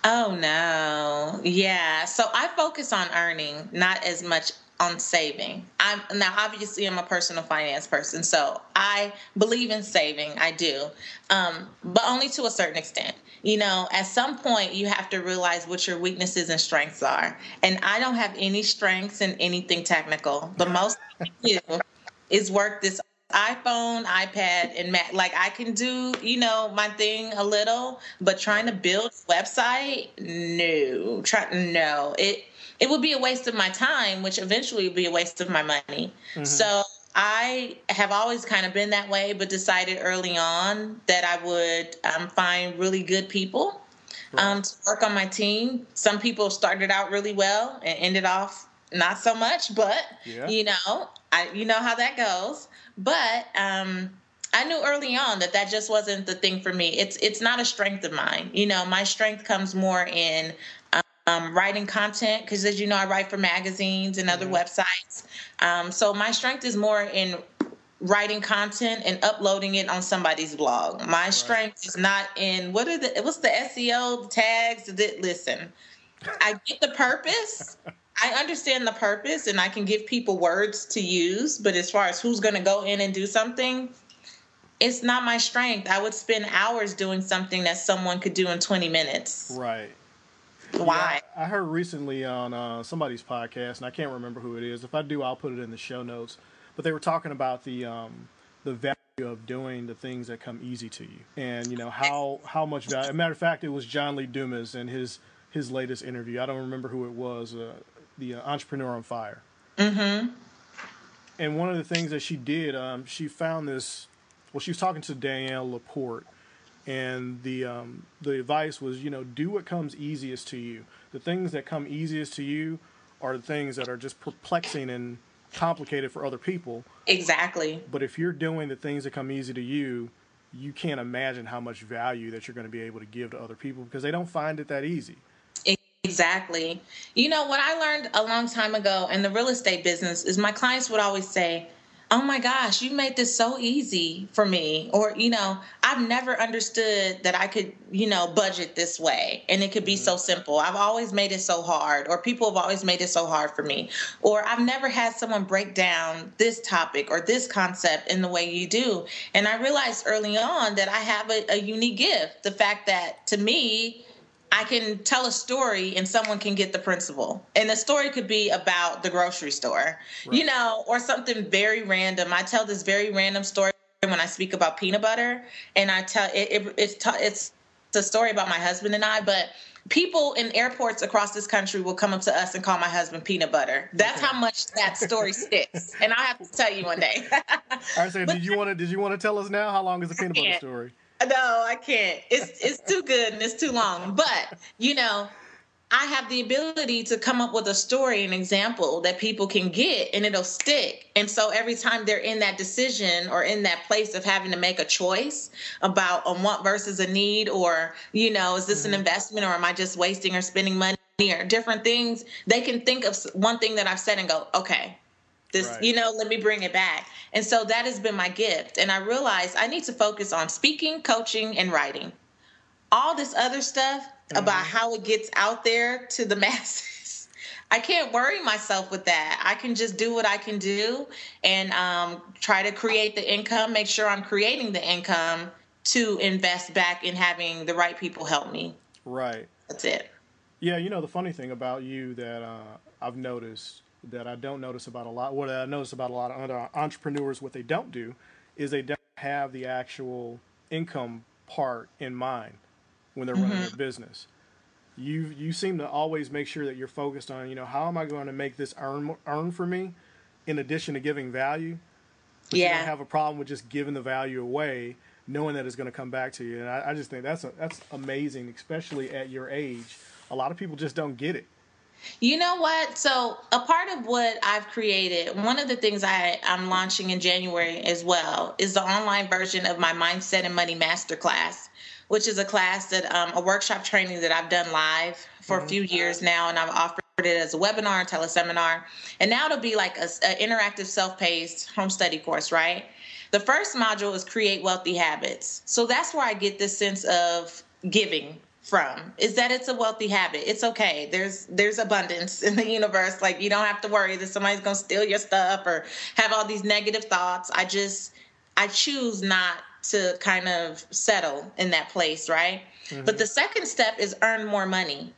Oh no. Yeah. So i focus on earning not as much on saving. I'm now obviously I'm a personal finance person, so I believe in saving. I do, um, but only to a certain extent. You know, at some point you have to realize what your weaknesses and strengths are. And I don't have any strengths in anything technical. The most I do is work this iPhone, iPad, and Mac. Like I can do, you know, my thing a little, but trying to build a website, no. Try no. It it would be a waste of my time, which eventually would be a waste of my money. Mm-hmm. So I have always kind of been that way, but decided early on that I would um, find really good people right. um, to work on my team. Some people started out really well and ended off not so much, but yeah. you know, I you know how that goes. But um, I knew early on that that just wasn't the thing for me. It's it's not a strength of mine. You know, my strength comes more in um, writing content because, as you know, I write for magazines and other mm-hmm. websites. Um, so my strength is more in writing content and uploading it on somebody's blog. My right. strength is not in what are the what's the SEO the tags. That listen, I get the purpose. I understand the purpose and I can give people words to use, but as far as who's going to go in and do something, it's not my strength. I would spend hours doing something that someone could do in 20 minutes. Right. Why? Yeah, I heard recently on uh, somebody's podcast, and I can't remember who it is. If I do, I'll put it in the show notes. But they were talking about the um, the value of doing the things that come easy to you, and you know how how much value. A matter of fact, it was John Lee Dumas in his his latest interview. I don't remember who it was. Uh, the uh, entrepreneur on fire. Mm-hmm. And one of the things that she did, um, she found this. Well, she was talking to Danielle Laporte and the um, the advice was you know do what comes easiest to you the things that come easiest to you are the things that are just perplexing and complicated for other people exactly but if you're doing the things that come easy to you you can't imagine how much value that you're going to be able to give to other people because they don't find it that easy exactly you know what i learned a long time ago in the real estate business is my clients would always say oh my gosh, you made this so easy for me. Or, you know, I've never understood that I could, you know, budget this way and it could be mm-hmm. so simple. I've always made it so hard, or people have always made it so hard for me. Or I've never had someone break down this topic or this concept in the way you do. And I realized early on that I have a, a unique gift. The fact that to me, I can tell a story and someone can get the principle. And the story could be about the grocery store, right. you know, or something very random. I tell this very random story when I speak about peanut butter, and I tell it, it it's t- it's a story about my husband and I, but people in airports across this country will come up to us and call my husband peanut butter. That's how much that story sticks, and I'll have to tell you one day. All right, so did you want to did you want to tell us now? How long is the peanut butter story? No, I can't. It's it's too good and it's too long. But you know, I have the ability to come up with a story, an example that people can get and it'll stick. And so every time they're in that decision or in that place of having to make a choice about a want versus a need, or, you know, is this mm-hmm. an investment or am I just wasting or spending money or different things, they can think of one thing that I've said and go, okay, this right. you know let me bring it back. And so that has been my gift. And i realized i need to focus on speaking coaching and writing. All this other stuff mm-hmm. about how it gets out there to the masses. I can't worry myself with that. I can just do what i can do and um, try to create the income make sure i'm creating the income to invest back in having the right people help me. Right. That's it. Yeah you know the funny thing about you that uh, i've noticed that I don't notice about a lot. What I notice about a lot of other entrepreneurs, what they don't do, is they don't have the actual income part in mind when they're mm-hmm. running their business. You you seem to always make sure that you're focused on, you know, how am I going to make this earn earn for me, in addition to giving value. But yeah. You don't have a problem with just giving the value away, knowing that it's going to come back to you. And I, I just think that's a, that's amazing, especially at your age. A lot of people just don't get it. You know what? So, a part of what I've created, one of the things I, I'm launching in January as well, is the online version of my Mindset and Money Masterclass, which is a class that, um, a workshop training that I've done live for mm-hmm. a few years now, and I've offered it as a webinar, and teleseminar, and now it'll be like an interactive self-paced home study course, right? The first module is create wealthy habits. So that's where I get this sense of giving from is that it's a wealthy habit. It's okay. There's there's abundance in the universe. Like you don't have to worry that somebody's going to steal your stuff or have all these negative thoughts. I just i choose not to kind of settle in that place right? Mm-hmm. but the second step is earn more money.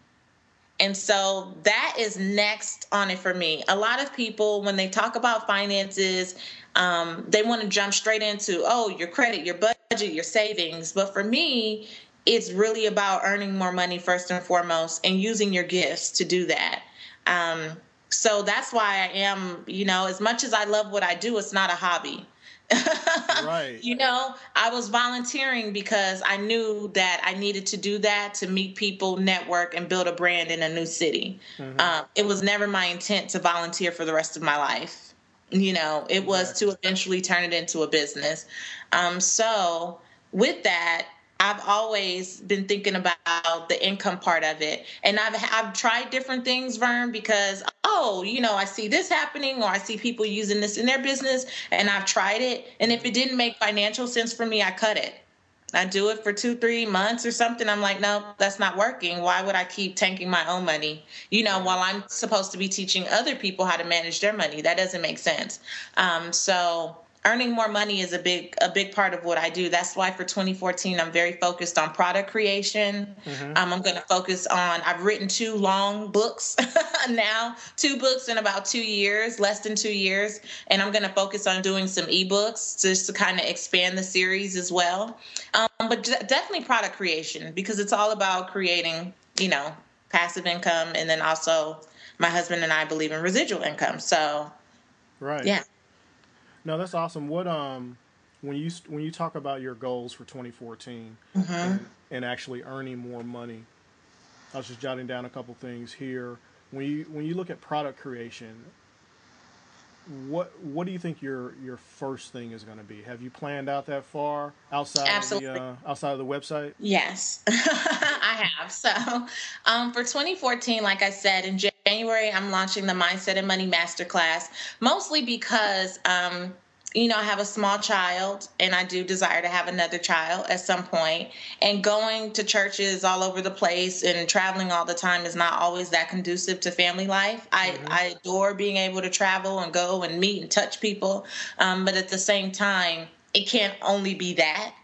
And so that is next on it for me. A lot of people when they talk about finances um, they want to jump straight into oh your credit your budget your savings. But for me it's really about earning more money first and foremost and using your gifts to do that. Um, so that's why I am, you know, as much as I love what I do, it's not a hobby. right. You know, I was volunteering because I knew that I needed to do that to meet people, network, and build a brand in a new city. Mm-hmm. Um, it was never my intent to volunteer for the rest of my life. You know, it was to eventually turn it into a business. Um, so, with that, I've always been thinking about the income part of it. And I've I've tried different things, Vern, because oh, you know, I see this happening or I see people using this in their business and I've tried it. And if it didn't make financial sense for me, I cut it. I do it for two, three months or something. I'm like, no, that's not working. Why would I keep tanking my own money? You know, while I'm supposed to be teaching other people how to manage their money. That doesn't make sense. Um, so earning more money is a big a big part of what I do. That's why for 2014 I'm very focused on product creation. Mm-hmm. Um, I'm going to focus on. I've written two long books now, two books in about two years, less than two years, and I'm going to focus on doing some ebooks just to kind of expand the series as well. Um, but definitely product creation because it's all about creating, you know, passive income, and then also my husband and I believe in residual income. So, right, yeah. No, that's awesome. What um when you when you talk about your goals for 2014 mm-hmm. and, and, actually earning more money, I was just jotting down a couple things here. When you when you look at product creation, what what do you think your your first thing is going to be? Have you planned out that far outside Absolutely. of the uh, outside of the website? Yes, I have. So um, for 2014, like I said in January, I'm launching the Mindset and Money Masterclass, mostly because. Um, you know, I have a small child and I do desire to have another child at some point. And going to churches all over the place and traveling all the time is not always that conducive to family life. Mm-hmm. I, I adore being able to travel and go and meet and touch people. Um, but at the same time, it can't only be that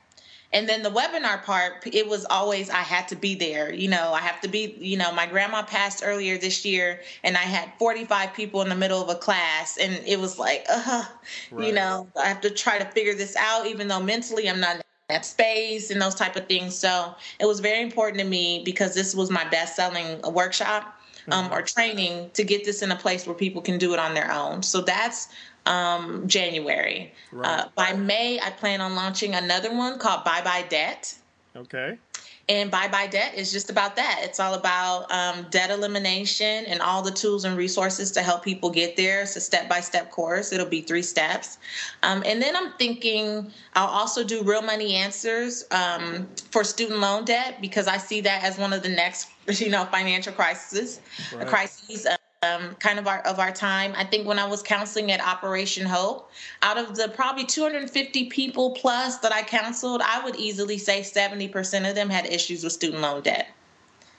and then the webinar part, it was always I had to be there. You know, I have to be, you know, my grandma passed earlier this year and I had 45 people in the middle of a class and it was like, uh, right. you know, I have to try to figure this out even though mentally I'm not in that space and those type of things. So it was very important to me because this was my best selling workshop. Um, mm-hmm. or training to get this in a place where people can do it on their own. So that's um, January. Right. Uh, by May, I plan on launching another one called Bye Bye Debt. Okay. And Bye Bye Debt is just about that. It's all about um, debt elimination and all the tools and resources to help people get there. It's a step by step course, it'll be three steps. Um, and then I'm thinking I'll also do real money answers um, for student loan debt because I see that as one of the next you know financial crises right. crises um, kind of our of our time. I think when I was counseling at Operation Hope, out of the probably 250 people plus that I counseled, I would easily say 70% of them had issues with student loan debt.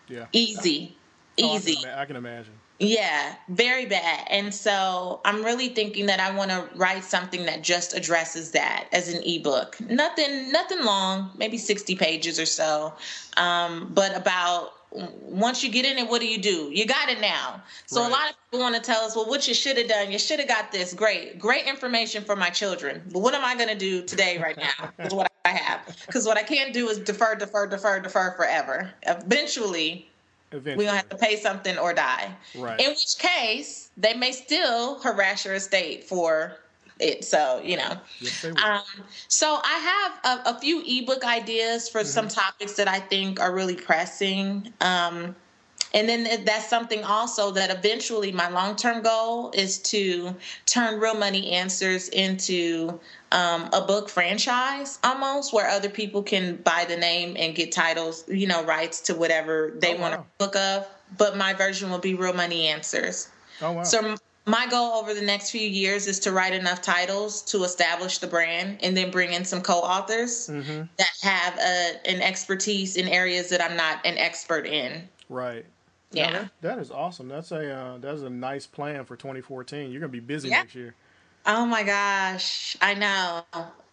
Yeah. Easy. Oh, Easy. I can, I can imagine. Yeah, very bad. And so I'm really thinking that I want to write something that just addresses that as an ebook. Nothing, nothing long, maybe 60 pages or so, um, but about once you get in it, what do you do? You got it now. So right. a lot of people want to tell us, well, what you should have done, you should have got this. Great, great information for my children. But what am I going to do today, right now? is what I have. Because what I can't do is defer, defer, defer, defer forever. Eventually, Eventually. we're going to have to pay something or die. Right. In which case, they may still harass your estate for it. So, you know. Yes, um, so I have a, a, few ebook ideas for mm-hmm. some topics that I think are really pressing. Um, and then that's something also that eventually my long term goal is to turn Real Money Answers into um, a book franchise almost where other people can buy the name and get titles, you know, rights to whatever they oh, want wow. to book of. But my version will be Real Money Answers. Oh, wow. So my goal over the next few years is to write enough titles to establish the brand and then bring in some co-authors mm-hmm. that have a, an expertise in areas that I'm not an expert in. Right. Yeah. No, that, that is awesome. That's a uh, that's a nice plan for 2014. You're gonna be busy yeah. next year. Oh my gosh, I know.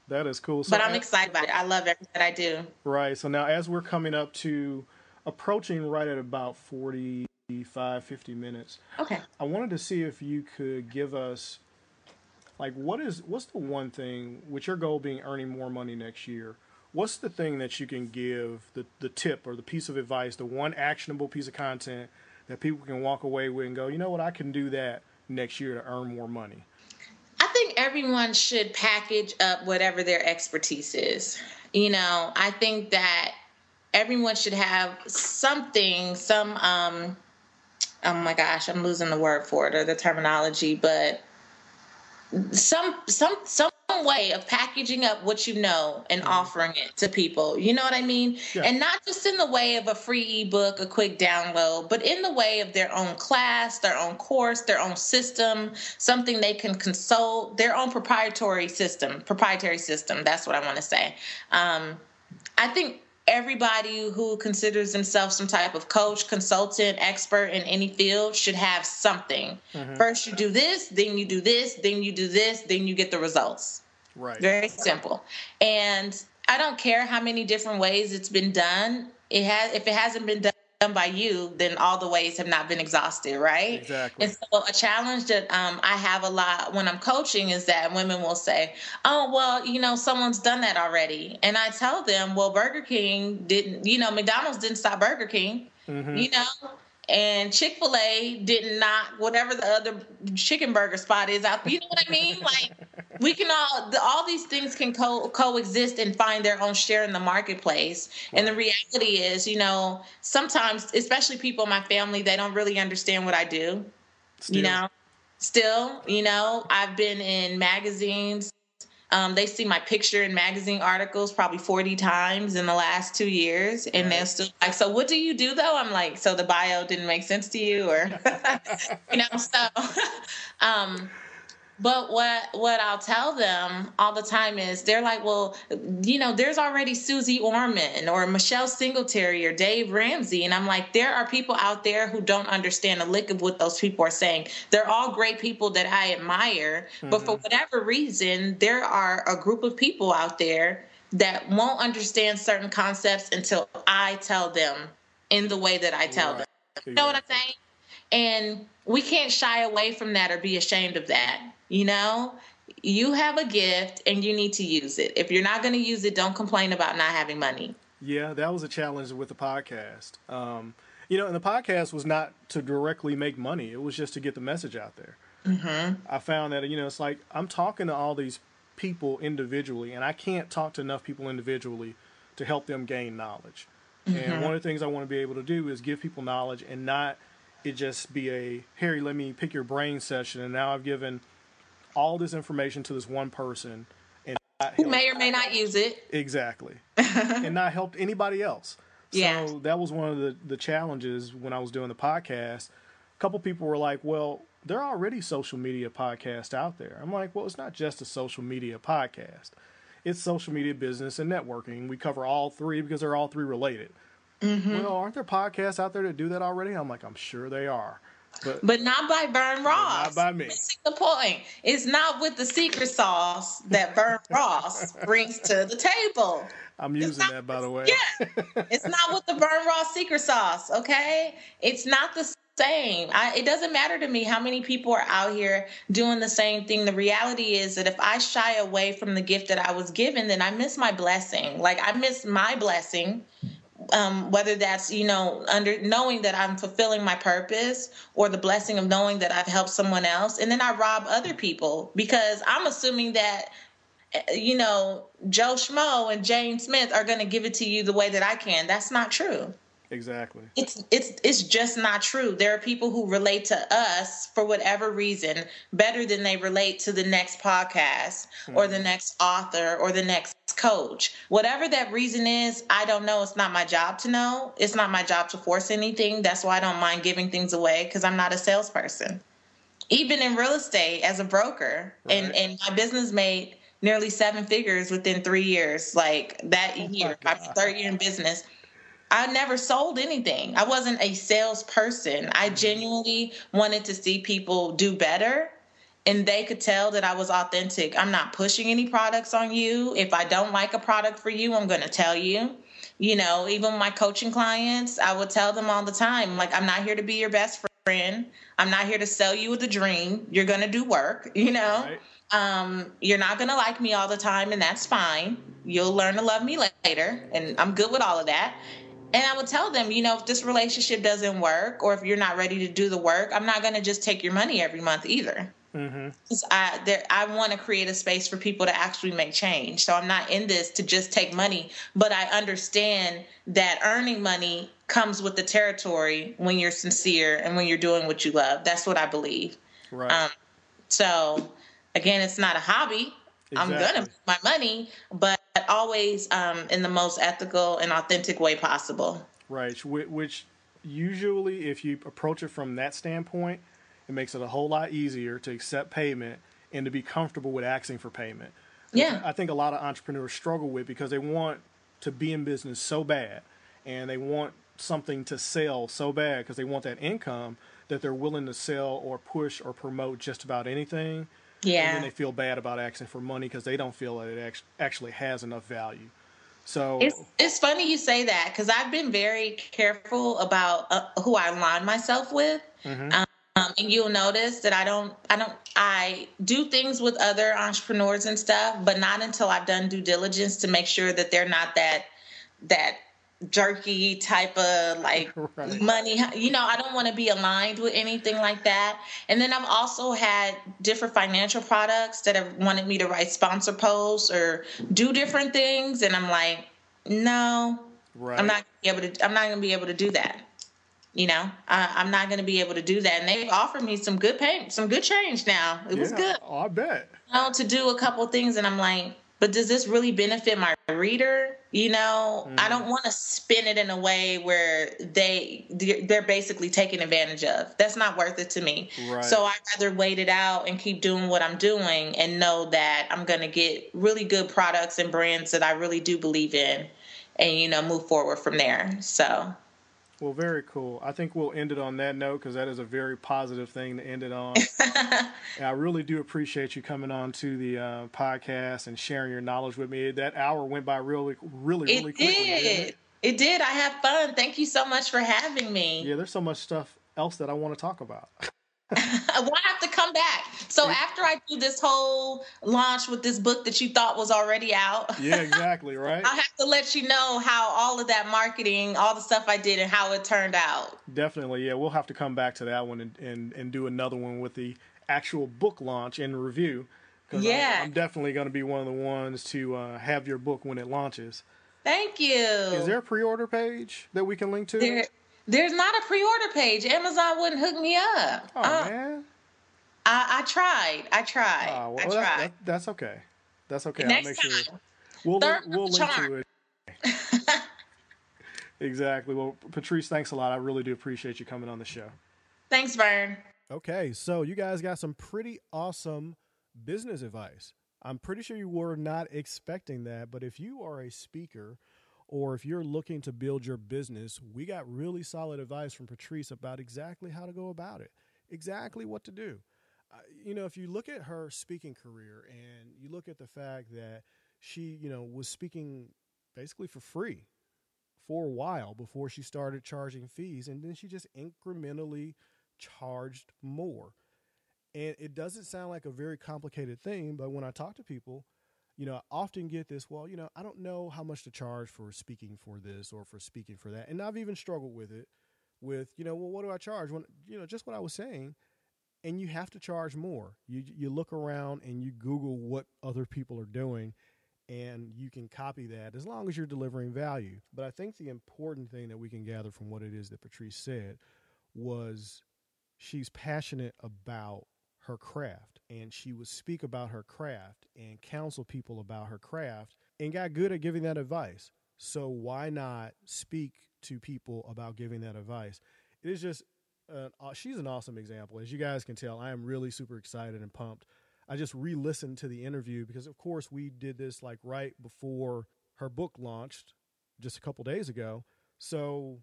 That is cool. So but I'm excited about it. I love everything that I do. Right. So now, as we're coming up to approaching right at about 40 45, 50 minutes. Okay. I wanted to see if you could give us like what is what's the one thing with your goal being earning more money next year what's the thing that you can give the, the tip or the piece of advice the one actionable piece of content that people can walk away with and go you know what i can do that next year to earn more money i think everyone should package up whatever their expertise is you know i think that everyone should have something some um oh my gosh, I'm losing the word for it or the terminology, but some some some way of packaging up what you know and mm-hmm. offering it to people. You know what I mean? Yeah. And not just in the way of a free ebook, a quick download, but in the way of their own class, their own course, their own system, something they can consult, their own proprietary system, proprietary system. That's what I want to say. Um, I think everybody who considers themselves some type of coach, consultant, expert in any field should have something. Mm-hmm. First, you do this, then you do this, then you do this, then you get the results. Right. Very simple. And I don't care how many different ways it's been done. It has if it hasn't been done done by you, then all the ways have not been exhausted, right? Exactly. And so a challenge that um, I have a lot when I'm coaching is that women will say, "Oh, well, you know, someone's done that already," and I tell them, "Well, Burger King didn't, you know, McDonald's didn't stop Burger King, mm-hmm. you know." And Chick Fil A did not, whatever the other chicken burger spot is out. You know what I mean? Like we can all all these things can co- coexist and find their own share in the marketplace and the reality is you know sometimes especially people in my family they don't really understand what i do still. you know still you know i've been in magazines um, they see my picture in magazine articles probably 40 times in the last two years and they're still like so what do you do though? I'm like so the bio didn't make sense to you or you know so um But what what I'll tell them all the time is they're like, well, you know, there's already Susie Orman or Michelle Singletary or Dave Ramsey, and I'm like, there are people out there who don't understand a lick of what those people are saying. They're all great people that I admire, mm-hmm. but for mm-hmm. whatever reason, there are a group of people out there that won't understand certain concepts until I tell them in the way that I tell right. them. You know what I'm saying? And we can't shy away from that or be ashamed of that. You know, you have a gift and you need to use it. If you're not going to use it, don't complain about not having money. Yeah, that was a challenge with the podcast. Um, you know, and the podcast was not to directly make money, it was just to get the message out there. Mm-hmm. I found that, you know, it's like I'm talking to all these people individually, and I can't talk to enough people individually to help them gain knowledge. Mm-hmm. And one of the things I want to be able to do is give people knowledge and not it just be a Harry, let me pick your brain session, and now I've given all this information to this one person and who may or may not use it. Exactly. And not helped anybody else. Yeah. so that was one of the, the challenges when i was doing the podcast. A couple people were like well there are already social media podcasts out there. I'm like well it's not just a social media podcast. It's social media business and networking. We cover all three because they're all three related mm-hmm. well aren't there podcasts out there that do that already i'm like i'm sure they are but, but not by Vern Ross. Not by me. Missing the point. It's not with the secret sauce that Vern Ross brings to the table. I'm using not, that by the way. Yeah. it's not with the Vern Ross secret sauce, okay? It's not the same. I, it doesn't matter to me how many people are out here doing the same thing. The reality is that if I shy away from the gift that I was given, then I miss my blessing. Like I miss my blessing um, whether that's you know under knowing that i'm fulfilling my purpose or the blessing of knowing that i've helped someone else and then i rob other people because i'm assuming that eh, you know joe schmo and jane smith are going to give it to you the way that i can that's not true Exactly. It's it's it's just not true. There are people who relate to us for whatever reason better than they relate to the next podcast mm-hmm. or the mm-hmm. next author or the next coach. Whatever that reason is, I don't know. It's not my job to know. It's not my job to force anything. That's why I don't mind giving things away because I'm not a salesperson. Even in real estate as a broker, right. and and my business made nearly seven figures within three years. Like that oh year, my third year in business I never sold anything. I wasn't a salesperson. I mm-hmm. genuinely wanted to see people do better and they could tell that I was authentic. I'm not pushing any products on you. If I don't like a product for you, I'm going to tell you. You know, even my coaching clients, I would tell them all the time like, I'm not here to be your best friend. I'm not here to sell you the dream. You're going to do work, you know? Right. Um, you're not going to like me all the time, and that's fine. You'll learn to love me later, and I'm good with all of that. And I would tell them, you know, if this relationship doesn't work or if you're not ready to do the work, I'm not going to just take your money every month either. Mm-hmm. I there, I want to create a space for people to actually make change. So I'm not in this to just take money, but I understand that earning money comes with the territory when you're sincere and when you're doing what you love. That's what I believe. Right. Um, so again, it's not a hobby. Exactly. I'm gonna make my money, but always um, in the most ethical and authentic way possible. Right. Which usually, if you approach it from that standpoint, it makes it a whole lot easier to accept payment and to be comfortable with asking for payment. Yeah. I think a lot of entrepreneurs struggle with because they want to be in business so bad and they want something to sell so bad because they want that income that they're willing to sell or push or promote just about anything yeah. And then they feel bad about asking for money because they don't feel that it actually has enough value. So it's it's funny you say that because I've been very careful about uh, who I align myself with. Mm-hmm. Um, Um, and you'll notice that I don't, I don't, I do things with other entrepreneurs and stuff, but not until I've done due diligence to make sure that they're not that, that jerky type of like right. money. You know, I don't want to be aligned with anything like that. And then I've also had different financial products that have wanted me to write sponsor posts or do different things, and I'm like, no, right. I'm not able to. I'm not going to be able to do that. You know, I, am not going to be able to do that. And they've offered me some good pay, some good change. Now it yeah, was good. Oh, I bet. You know, to do a couple things, and I'm like, but does this really benefit my reader? You know, mm. I don't want to spin it in a way where they they're basically taking advantage of. That's not worth it to me. Right. So I'd rather wait it out and keep doing what I'm doing and know that I'm going to get really good products and brands that I really do believe in and you know move forward from there. So well, very cool. I think we'll end it on that note because that is a very positive thing to end it on. I really do appreciate you coming on to the uh, podcast and sharing your knowledge with me. That hour went by really, really, it really quickly. Did. It? it did. I had fun. Thank you so much for having me. Yeah, there's so much stuff else that I want to talk about. well, I have to come back. So after I do this whole launch with this book that you thought was already out. Yeah, exactly, right? I'll have to let you know how all of that marketing, all the stuff I did and how it turned out. Definitely. Yeah, we'll have to come back to that one and, and, and do another one with the actual book launch and review. Yeah. I'm, I'm, definitely going to be one of the ones to uh, have your book when it launches. Thank you. Is there a pre-order page that we can link to? There, there's not a pre-order page. Amazon wouldn't hook me up. Oh uh, man. I, I, tried. I tried. Oh, well, I tried. That, that, that's okay. That's okay. Next I'll make time. sure. We'll link, we'll link to it. exactly. Well, Patrice, thanks a lot. I really do appreciate you coming on the show. Thanks, Vern. Okay, so you guys got some pretty awesome business advice. I'm pretty sure you were not expecting that, but if you are a speaker or if you're looking to build your business, we got really solid advice from Patrice about exactly how to go about it, exactly what to do. Uh, you know, if you look at her speaking career and you look at the fact that she, you know, was speaking basically for free for a while before she started charging fees, and then she just incrementally charged more. And it doesn't sound like a very complicated thing, but when I talk to people, you know, I often get this, well, you know, I don't know how much to charge for speaking for this or for speaking for that. And I've even struggled with it with, you know, well, what do I charge? When, you know, just what I was saying. And you have to charge more. You, you look around and you Google what other people are doing and you can copy that as long as you're delivering value. But I think the important thing that we can gather from what it is that Patrice said was she's passionate about her craft and she would speak about her craft and counsel people about her craft and got good at giving that advice. So why not speak to people about giving that advice? It is just uh, she's an awesome example. As you guys can tell, I am really super excited and pumped. I just re-listened to the interview because of course we did this like right before her book launched just a couple days ago. So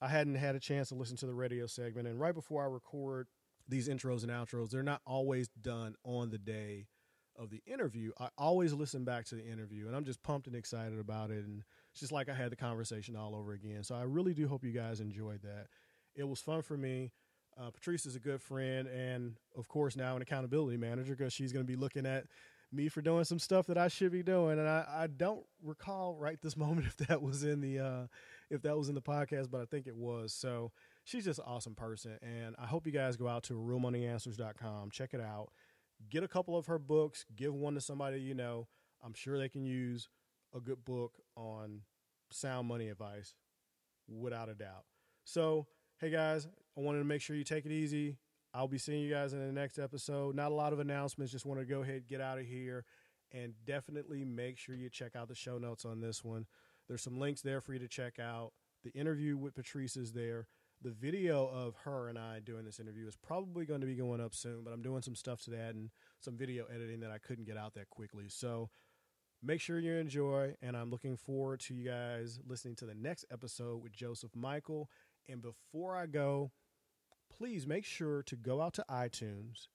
I hadn't had a chance to listen to the radio segment and right before I record these intros and outros, they're not always done on the day of the interview. I always listen back to the interview and I'm just pumped and excited about it. And it's just like I had the conversation all over again. So I really do hope you guys enjoyed that. It was fun for me. Uh, Patrice is a good friend and, of course, now an accountability manager because she's going to be looking at me for doing some stuff that I should be doing. And I, I don't recall right this moment if that was in the uh, if that was in the podcast, but I think it was. So she's just an awesome person. And I hope you guys go out to realmoneyanswers.com, check it out, get a couple of her books, give one to somebody you know. I'm sure they can use a good book on sound money advice without a doubt. So, hey guys, I wanted to make sure you take it easy. I'll be seeing you guys in the next episode. Not a lot of announcements, just want to go ahead and get out of here and definitely make sure you check out the show notes on this one. There's some links there for you to check out. The interview with Patrice is there the video of her and I doing this interview is probably going to be going up soon, but I'm doing some stuff to that and some video editing that I couldn't get out that quickly. So make sure you enjoy, and I'm looking forward to you guys listening to the next episode with Joseph Michael. And before I go, please make sure to go out to iTunes,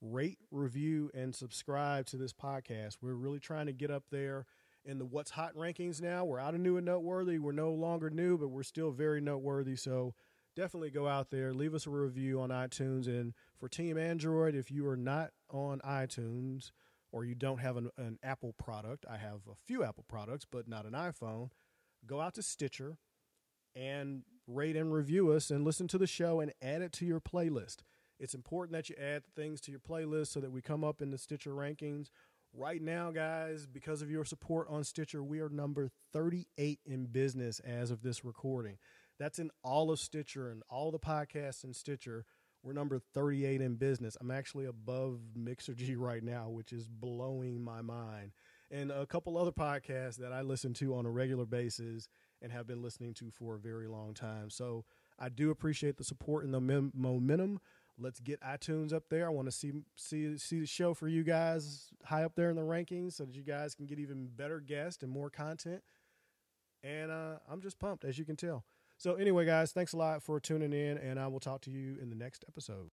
rate, review, and subscribe to this podcast. We're really trying to get up there in the what's hot rankings now. We're out of new and noteworthy. We're no longer new, but we're still very noteworthy. So definitely go out there, leave us a review on iTunes. And for Team Android, if you are not on iTunes or you don't have an, an Apple product, I have a few Apple products, but not an iPhone, go out to Stitcher and rate and review us and listen to the show and add it to your playlist. It's important that you add things to your playlist so that we come up in the Stitcher rankings. Right now, guys, because of your support on Stitcher, we are number 38 in business as of this recording. That's in all of Stitcher and all the podcasts in Stitcher. We're number 38 in business. I'm actually above Mixergy right now, which is blowing my mind. and a couple other podcasts that I listen to on a regular basis and have been listening to for a very long time. So I do appreciate the support and the mem- momentum. Let's get iTunes up there. I want to see see see the show for you guys high up there in the rankings, so that you guys can get even better guests and more content. And uh, I'm just pumped, as you can tell. So anyway, guys, thanks a lot for tuning in, and I will talk to you in the next episode.